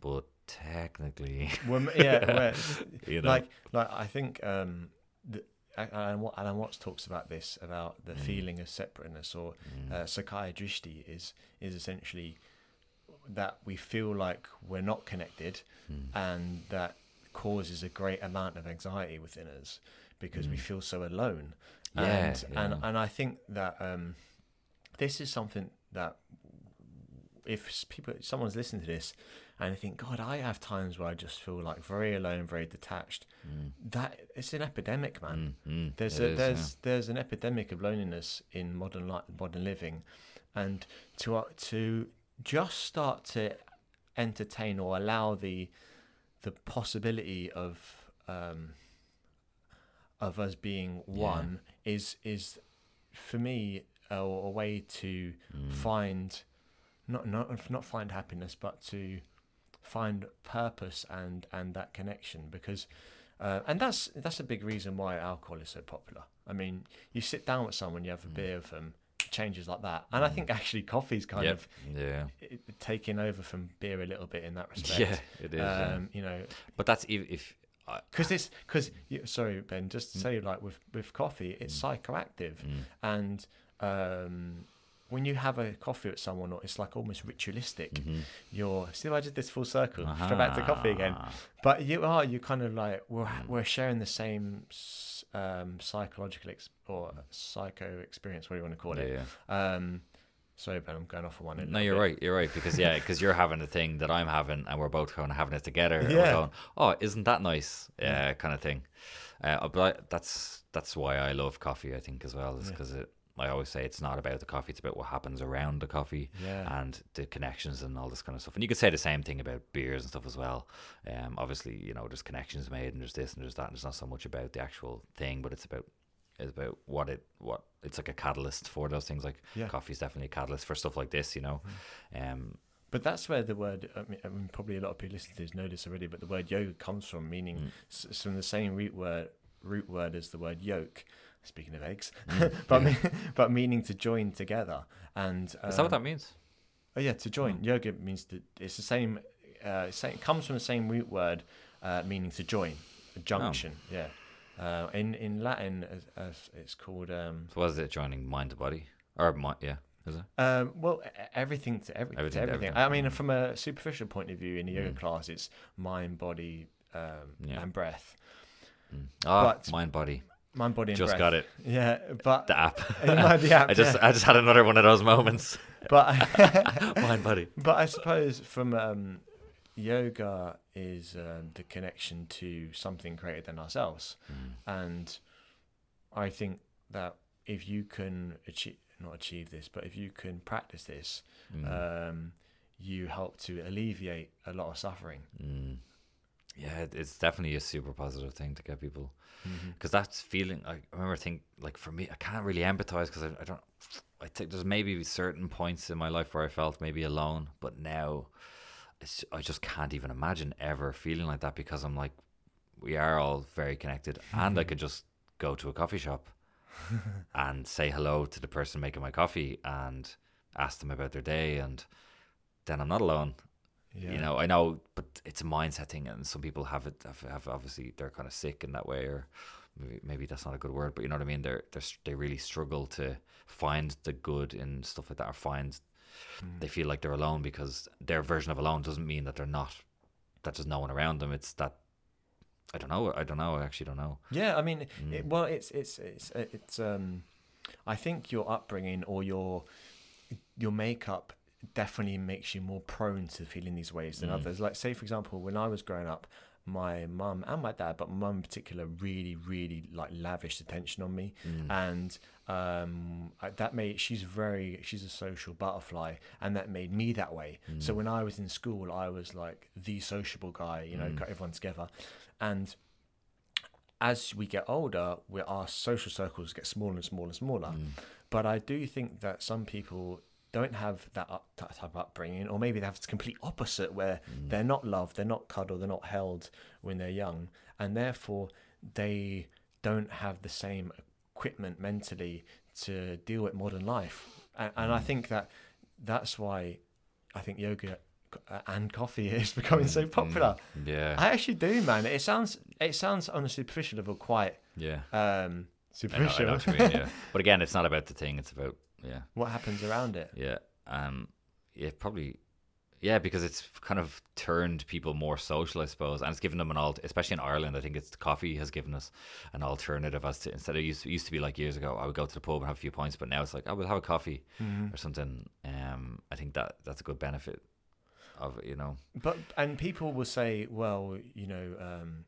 but technically, Well, yeah, you know, like like I think um, the, Wa- Alan Watts talks about this about the Mm. feeling of separateness or uh, sakkaya drishti is is essentially that we feel like we're not connected Mm. and that causes a great amount of anxiety within us because we Mm. feel so alone. Yeah, and and yeah. and I think that um, this is something that if people someone's listening to this and they think god i have times where i just feel like very alone very detached. That it's an epidemic man. Mm, mm, there's it a is, there's there's an epidemic of loneliness in modern life modern living. And to uh, to just start to entertain or allow the the possibility of um of us being one is is for me a, a way to Mm. find not not not find happiness but to find purpose and and that connection because uh, and that's that's a big reason why alcohol is so popular i mean you sit down with someone you have a Mm. beer with them changes like that. And I think actually coffee's kind Yep. of Yeah. taking over from beer a little bit in that respect. Yeah, it is. yeah. Um, you know, But that's if, if because this because sorry Ben, just Mm. to say like with with coffee, it's psychoactive, and um, when you have a coffee with someone, or it's like almost ritualistic. Mm-hmm. You're see, I did this full circle, go back to coffee again. Ah. But you are you kind of like we're we're sharing the same um, psychological ex- or psycho experience, what do you want to call it? yeah. Um, sorry, Ben, I'm going off on one. No, you're bit. right. You're right because yeah, because you're having a thing that I'm having, and we're both kind of having it together. Yeah. going, oh, isn't that nice? Yeah, kind of thing. Uh, but I, that's that's why I love coffee. I think as well is Yeah. because it. I always say it's not about the coffee; it's about what happens around the coffee Yeah. and the connections and all this kind of stuff. And you could say the same thing about beers and stuff as well. Um, obviously, you know, there's connections made, and there's this and there's that. And it's not so much about the actual thing, but it's about it's about what it what it's like a catalyst for those things. Like Yeah. is definitely a catalyst for stuff like this, you know. Um, But that's where the word, I mean, I mean, probably a lot of people listening to this know this already, but the word yoga comes from, meaning Mm. s it's from the same root word, root word as the word yolk. Speaking of eggs, Mm. but me, but meaning to join together. And is that what um, that means? Oh yeah, to join. Yoga means to. It's the same. Uh, same it comes from the same root word, uh, meaning to join, a junction. Yeah. Uh, in in Latin, as, as it's called. Um, So what is it joining mind to body? Or mi- yeah, is it? um, well, everything to every, Everything to to everything. everything. I mean, from a superficial point of view, in a yoga Mm. class, it's mind, body, um, Yeah. and breath. Mm. Ah, But- mind body. Mind, body, Just breath. got it. Yeah, but The app. Might app, I just yeah. I just had another one of those moments. but mind body. But I suppose from um, yoga is um, the connection to something greater than ourselves, Mm. and I think that if you can achieve not achieve this, but if you can practice this, Mm. um, you help to alleviate a lot of suffering. Mm. Yeah, it's definitely a super positive thing to get people Mm-hmm. because that's feeling. I remember think like for me, I can't really empathize because I, I don't. I think there's maybe certain points in my life where I felt maybe alone, but now it's, I just can't even imagine ever feeling like that because I'm like, we are all very connected, and I could just go to a coffee shop and say hello to the person making my coffee and ask them about their day, and then I'm not alone. Yeah. You know, I know, but it's a mindset thing, and some people have it have, have obviously they're kind of sick in that way, or maybe, maybe that's not a good word, but you know what I mean. They're they are they really struggle to find the good in stuff like that, or find Mm. they feel like they're alone because their version of alone doesn't mean that they're not that there's no one around them. It's that I don't know. I don't know. I actually don't know. Yeah, I mean, Mm. it, well, it's it's it's it's um, I think your upbringing or your your makeup definitely makes you more prone to feeling these ways than Mm. others. Like, say for example, when I was growing up, my mum and my dad, but mum in particular, really, really like lavished attention on me, Mm. and um, that made she's very she's a social butterfly, and that made me that way. Mm. So when I was in school, I was like the sociable guy, you know, Mm. got everyone together, and as we get older, we, our social circles get smaller and smaller and smaller. Mm. But I do think that some people don't have that, up, that type of upbringing, or maybe they have the complete opposite, where Mm. they're not loved, they're not cuddled, they're not held when they're young, and therefore they don't have the same equipment mentally to deal with modern life. And, and I Mm. think that that's why I think yoga and coffee is becoming so popular. Mm. Yeah. I actually do, man. It sounds it sounds on a superficial level quite yeah. um, I know, I know superficial. what you mean, yeah. But again, it's not about the thing. It's about yeah. what happens around it? Yeah. Um. Yeah. Probably. Yeah, because it's kind of turned people more social, I suppose, and it's given them an alt. Especially in Ireland, I think it's coffee has given us an alternative as to instead of used it used to be like years ago, I would go to the pub and have a few points, but now it's like I will have a coffee Mm-hmm. or something. Um. I think that that's a good benefit of it, you know. But and people will say, well, you know, um,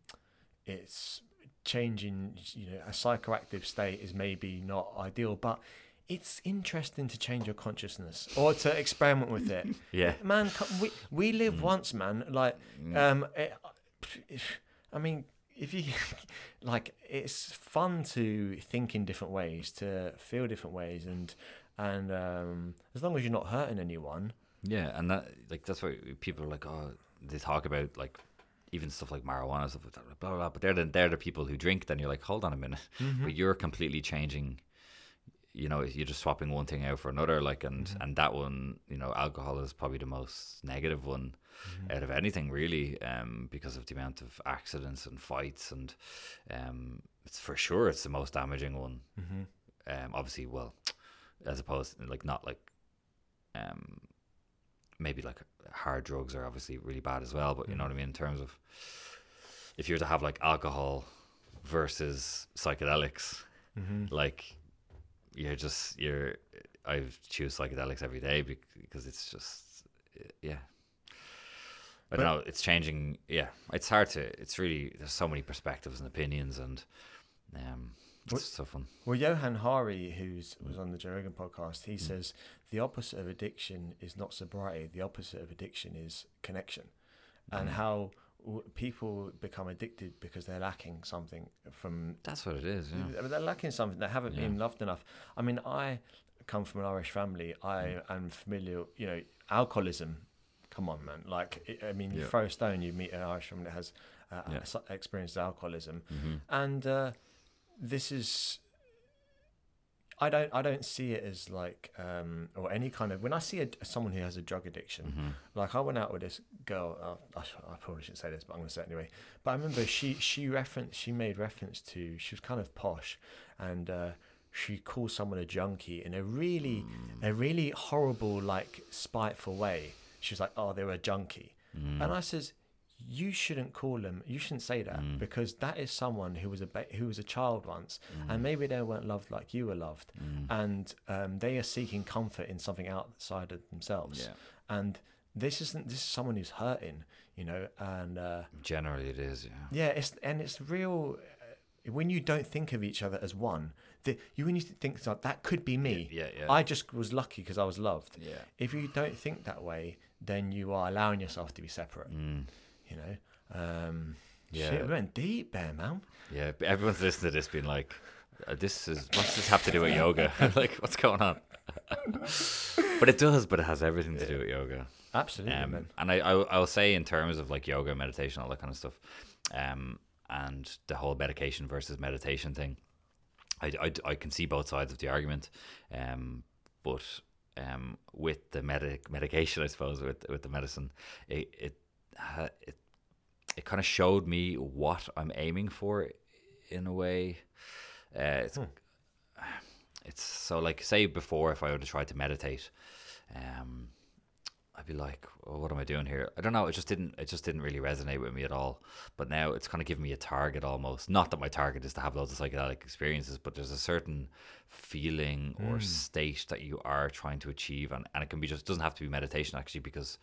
it's changing. You know, a psychoactive state is maybe not ideal, but it's interesting to change your consciousness or to experiment with it. Yeah. man, we we live once, man. Like, um, it, I mean, if you like, it's fun to think in different ways, to feel different ways, and and um, as long as you're not hurting anyone, Yeah, and that like that's why people are like, oh, they talk about like even stuff like marijuana stuff like that, blah blah. blah. But they're the they're the people who drink. Then you're like, hold on a minute, but you're completely changing you know you're just swapping one thing out for another like and Mm-hmm. and that one you know alcohol is probably the most negative one Mm-hmm. out of anything really um because of the amount of accidents and fights and um it's for sure it's the most damaging one Mm-hmm. um obviously well as opposed like not like um maybe like hard drugs are obviously really bad as well but you know what i mean in terms of if you were to have like alcohol versus psychedelics Mm-hmm. like you're just you're i choose psychedelics every day because it's just yeah I don't But- know. It's changing. Yeah, it's hard to. It's really there's so many perspectives and opinions, and um, it's so fun. Well, Johann Hari, who's was on the Joe Rogan podcast, he says the opposite of addiction is not sobriety. The opposite of addiction is connection, and Mm. how w- people become addicted because they're lacking something from. That's what it is. Yeah. They're lacking something. They haven't Yeah. been loved enough. I mean, I come from an Irish family. I Mm. am familiar. You know, alcoholism. Come on, man. Like, I mean, you throw a stone, you meet an Irish family that has uh, Yeah. experienced alcoholism hmm and uh, this is I don't I don't see it as like um, or any kind of when I see a, someone who has a drug addiction hmm like I went out with this girl uh, I, I probably shouldn't say this but I'm gonna say it anyway. But I remember she she referenced she made reference to she was kind of posh and uh, she called someone a junkie in a really a really horrible like spiteful way. She was like oh they're a junkie. Mm. and I says, you shouldn't call them. You shouldn't say that Mm. because that is someone who was a ba- who was a child once, Mm. and maybe they weren't loved like you were loved, Mm. and um, they are seeking comfort in something outside of themselves. Yeah. And this isn't this is someone who's hurting, you know, and uh, Generally, it is. Yeah. yeah, it's and it's real. Uh, when you don't think of each other as one, the, you when you think like that could be me. Yeah. Yeah. I just was lucky because I was loved. yeah. If you don't think that way, then you are allowing yourself to be separate Mm. You know. Um, Yeah. Shit, we went deep there, man. Yeah. Everyone's listening to this, being like, uh, "This is what's this have to do with yoga? like, what's going on?" but it does. But it has everything to do with yoga. Absolutely, Um, man. and I, I I'll say in terms of like yoga, meditation, all that kind of stuff, um, and the whole medication versus meditation thing, I, I, I can see both sides of the argument, um, but um, with the medic medication, I suppose with with the medicine, it it it, it kind of showed me what I'm aiming for, in a way. Uh, it's Hmm. it's so like say before if I would have tried to meditate, um, I'd be like, well, what am I doing here? I don't know. It just didn't. It just didn't really resonate with me at all. But now it's kind of giving me a target almost. Not that my target is to have loads of psychedelic experiences, but there's a certain feeling or Mm. state that you are trying to achieve, and, and it can be just doesn't have to be meditation actually because,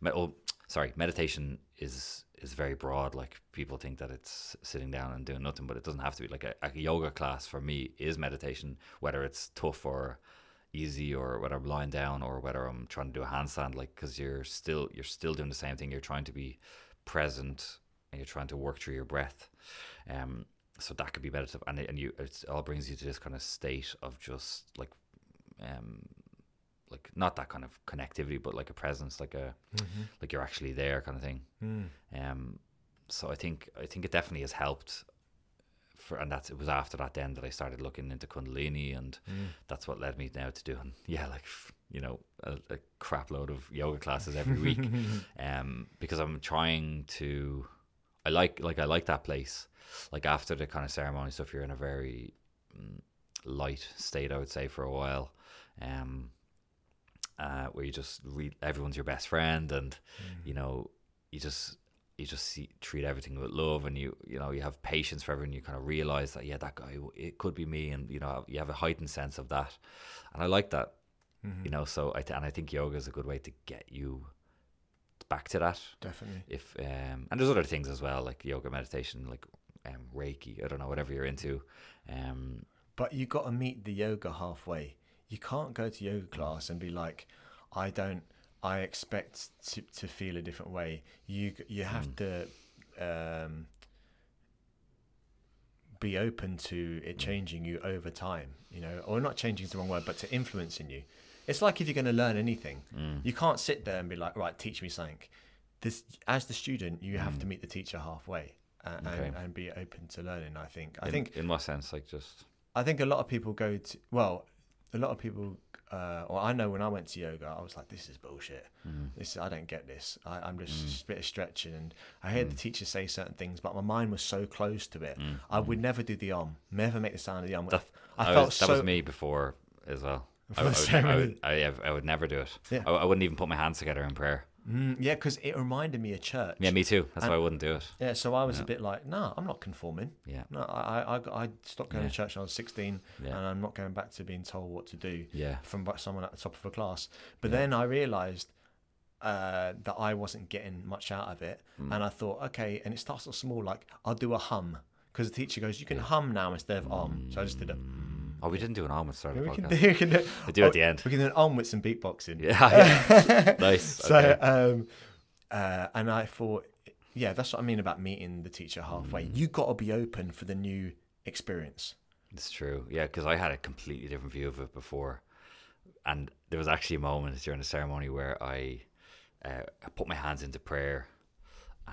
me- oh, sorry, meditation is is very broad. Like people think that it's sitting down and doing nothing, but it doesn't have to be. Like a, a yoga class for me is meditation, whether it's tough or easy or whether I'm lying down or whether I'm trying to do a handstand like because you're still you're still doing the same thing you're trying to be present and you're trying to work through your breath um so that could be meditative and, and you it all brings you to this kind of state of just like um like not that kind of connectivity but like a presence like a Mm-hmm. like you're actually there kind of thing Mm. um, so I think I think it definitely has helped. For and that's it was after that then that I started looking into Kundalini, and Mm. that's what led me now to doing yeah like you know a, a crap load of yoga classes every week. um, because I'm trying to, I like like I like that place. Like after the kind of ceremony stuff, you're in a very mm, light state, I would say, for a while. Um, uh, where you just re- everyone's your best friend, and Mm. you know you just you just see, treat everything with love and you you know you have patience for everyone you kind of realize that yeah that guy it could be me and you know you have a heightened sense of that and i like that Mhm. you know so i th- and i think yoga is a good way to get you back to that Definitely. if um and there's other things as well like yoga meditation like um reiki i don't know whatever you're into um But you got to meet the yoga halfway. You can't go to yoga class and be like, I don't. I expect to, to feel a different way. You you have Mm. to um, be open to it changing you over time. You know, or not changing is the wrong word, but to influencing you. It's like if you're going to learn anything, mm, you can't sit there and be like, right, teach me something. This, as the student, you have to meet the teacher halfway uh, Mm. Okay. and, and be open to learning. I think. I in, think in what sense like just I think a lot of people go to well, a lot of people. Uh, or I know when I went to yoga, I was like, "This is bullshit. Mm. This I don't get this. I, I'm mm. just a bit of stretching." And I heard the mm. teacher say certain things, but my mind was so close to it. I would never do the om, never make the sound of the om. That, I, I felt was, so. that was me before as well. I, I, would, I, would, I, I would never do it. Yeah. I, I wouldn't even put my hands together in prayer. Mm, yeah, because it reminded me of church. Yeah, me too. That's why I wouldn't do it. Yeah, so I was a bit like, no, I'm not conforming. Yeah. No, I, I, I- stopped going Yeah. to church when I was 16, Yeah. and I'm not going back to being told what to do Yeah. from someone at the top of a class. But then I realised uh, that I wasn't getting much out of it, Hmm. and I thought, okay, and it starts off small, like I'll do a hum because the teacher goes, you can hum now instead of om. So I just did it. Oh, we didn't do an almond start of We can do, we can do, We do it at the end. We can do an with some beatboxing. Yeah, yeah. nice. So, okay. um, uh, and I thought, yeah, that's what I mean about meeting the teacher halfway. Mm. You got to be open for the new experience. It's true. Yeah, because I had a completely different view of it before, and there was actually a moment during the ceremony where I, uh, I put my hands into prayer,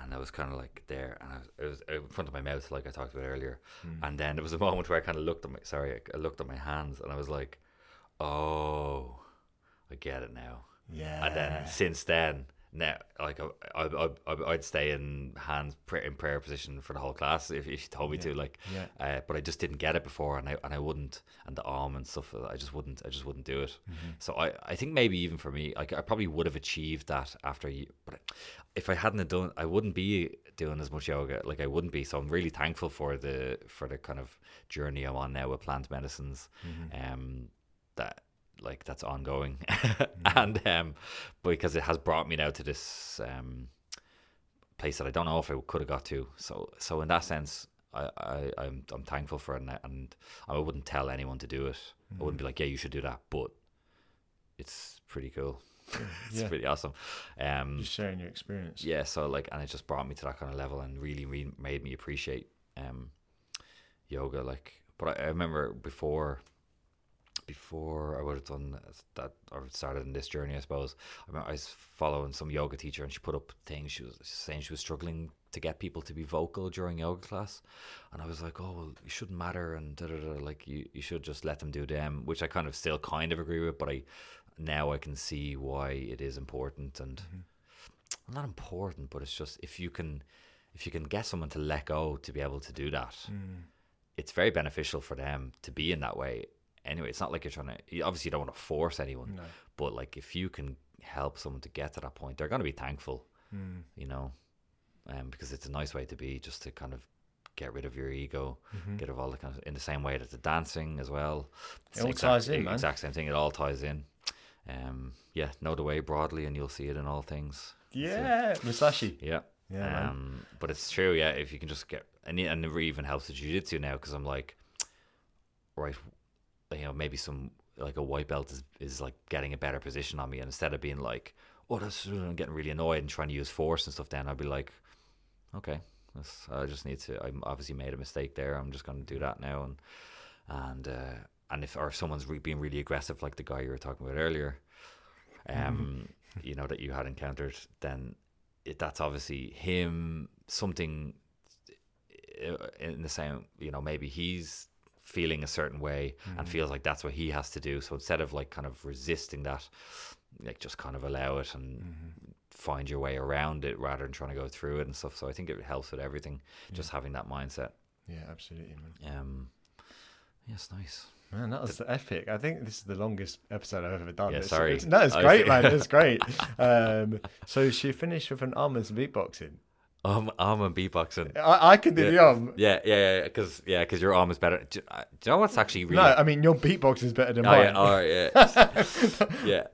and I was kind of like there, and I was, it was in front of my mouth, like I talked about earlier, hmm. and then there was a moment where I kind of looked at my sorry, I looked at my hands, and I was like, oh, I get it now. Yeah. And then since then, now like I, I, I, I'd stay in hands in prayer position for the whole class if, if you told me to. Like, Yeah. uh, but I just didn't get it before, and I and I wouldn't, and the arm and stuff. I just wouldn't. I just wouldn't do it. Mm-hmm. So I, I think maybe even for me, like I probably would have achieved that after you. But if I hadn't done, I wouldn't be doing as much yoga. Like I wouldn't be. So I'm really thankful for the for the kind of journey I'm on now with plant medicines. Mm-hmm. Um, that like that's ongoing. And um because it has brought me now to this um place that I don't know if I could have got to. So so in that sense I, I I'm I'm thankful for it and, I- and I wouldn't tell anyone to do it. I wouldn't be like yeah you should do that but it's pretty cool. It's Yeah. pretty awesome. Um Just sharing your experience. yeah so like and it just brought me to that kind of level and really, really made me appreciate um yoga like but I, I remember before before I would have done that or started in this journey I suppose. I I was following some yoga teacher and she put up things she was saying she was struggling to get people to be vocal during yoga class. And I was like oh well you shouldn't matter and da, da, da, like you, you should just let them do them which I kind of still kind of agree with but I now I can see why it is important and mm-hmm. not important, but it's just if you can if you can get someone to let go to be able to do that, mm. it's very beneficial for them to be in that way. Anyway, it's not like you're trying to. You obviously, you don't want to force anyone, No. but like if you can help someone to get to that point, they're going to be thankful. Mm. You know, um, because it's a nice way to be, just to kind of get rid of your ego, get rid of all the kind of in the same way that the dancing as well. It's It all exact- ties in, man. Exact same thing. It all ties in. Um, yeah, know the way broadly, and you'll see it in all things. Yeah. Musashi. Yeah. Yeah. Um, but it's true, yeah. If you can just get, and, it- and it even helps the jiu-jitsu now because I'm like, right, you know, maybe some like a white belt is, is like getting a better position on me, and instead of being like, oh, that's I'm getting really annoyed and trying to use force and stuff, then I'd be like, okay, I just need to. I obviously made a mistake there. I'm just going to do that now, and and uh, and if or if someone's re- being really aggressive, like the guy you were talking about earlier, um, you know that you had encountered, then it, that's obviously him something uh, in the same. You know, maybe he's feeling a certain way and feels like that's what he has to do. So instead of like kind of resisting that, like just kind of allow it and find your way around it rather than trying to go through it and stuff. So I think it helps with everything, just having that mindset. Yeah, absolutely, man. Um, yes, nice. Man, that was epic. I think this is the longest episode I've ever done. Yeah, It's- sorry. it's- no, it's great, man. It's great. Um, so she finished with an almonds beatboxing. Um, arm and beatboxing. I, I can do the Yeah. um. Yeah, yeah, yeah. Because yeah, because your arm is better. Do, uh, do you know what's actually really? No, I mean your beatboxing is better than oh, mine. yeah, oh, yeah, yeah.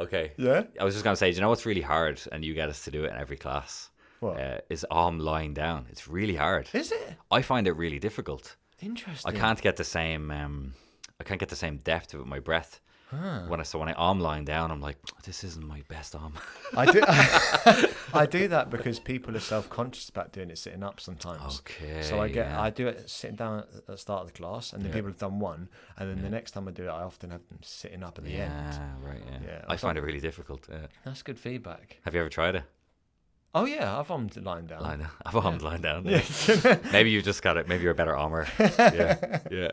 Okay. Yeah? I was just gonna say, do you know what's really hard, and you get us to do it in every class? What? Uh, is arm lying down? It's really hard. Is it I find it really difficult. interesting? I can't get the same. Um, I can't get the same depth with my breath. When I so when I arm lying down, I'm like, this isn't my best arm. I do. I do that because people are self-conscious about doing it sitting up sometimes. Okay, So I get, yeah. I do it sitting down at the start of the class, and then people have done one, and then the next time I do it, I often have them sitting up at the yeah, end. right. Yeah, Yeah, I I find it really difficult. Yeah. That's good feedback. Have you ever tried it? Oh yeah, I've armed lying down. Lying down. I've armed lying down. Yeah. maybe you just got it. Maybe you're a better armor. Yeah, yeah.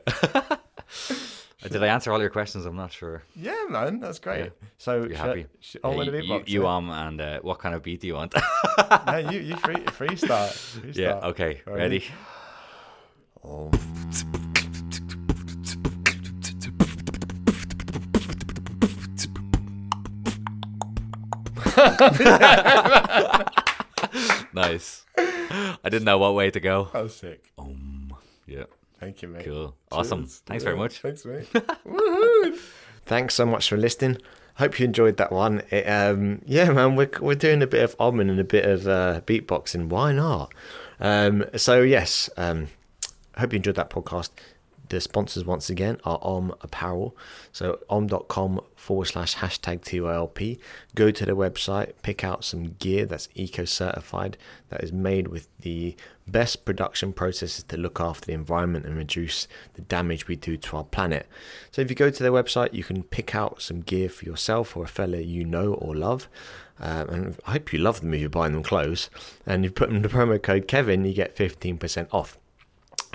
Did I answer all your questions? I'm not sure. Yeah, man, that's great. Yeah. So You sh- happy? sh- Yeah, you, you, you on and uh, what kind of beat do you want? no, you you free freestyle. freestyle. yeah. Okay. Ready? Ready? nice. I didn't know what way to go. That was sick. Um. Yeah. Thank you, mate. Cool. Awesome. Cheers. Thanks very much. Thanks, mate. Woohoo. Thanks so much for listening. Hope you enjoyed that one. It, um, yeah, man, we're, we're doing a bit of omen and a bit of uh, beatboxing. Why not? Um, so, yes, um, hope you enjoyed that podcast. The sponsors, once again, are Ohmme Apparel. So, ohmme.com forward slash hashtag TYLP. Go to their website, pick out some gear that's eco certified, that is made with the best production processes to look after the environment and reduce the damage we do to our planet. So, if you go to their website, you can pick out some gear for yourself or a fella you know or love. Um, and I hope you love them if you're buying them clothes. And you put in the promo code Kevin, you get 15% off.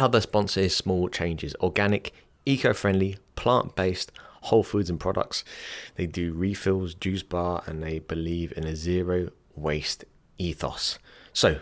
Other sponsor is Small Changes, organic, eco-friendly, plant-based whole foods and products. They do refills, juice bar, and they believe in a zero waste ethos. So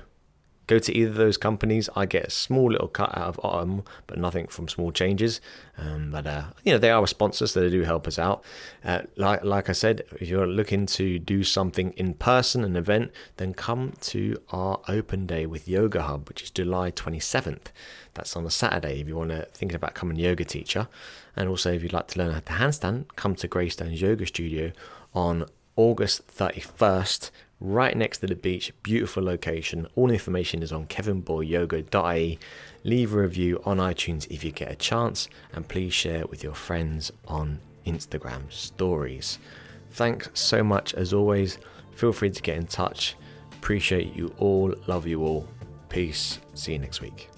go to either of those companies. I get a small little cut out of Ohmme, but nothing from Small Changes. Um, but uh, you know they are a sponsor, so they do help us out. Uh, like like I said, if you're looking to do something in person, an event, then come to our open day with Yoga Hub, which is July 27th. That's on a Saturday. If you want to think about becoming a yoga teacher, and also if you'd like to learn how to handstand, come to Greystones Yoga Studio on August 31st, right next to the beach. Beautiful location. All information is on kevinboyyoga.ie. Leave a review on iTunes if you get a chance, and please share it with your friends on Instagram stories. Thanks so much as always. Feel free to get in touch. Appreciate you all. Love you all. Peace. See you next week.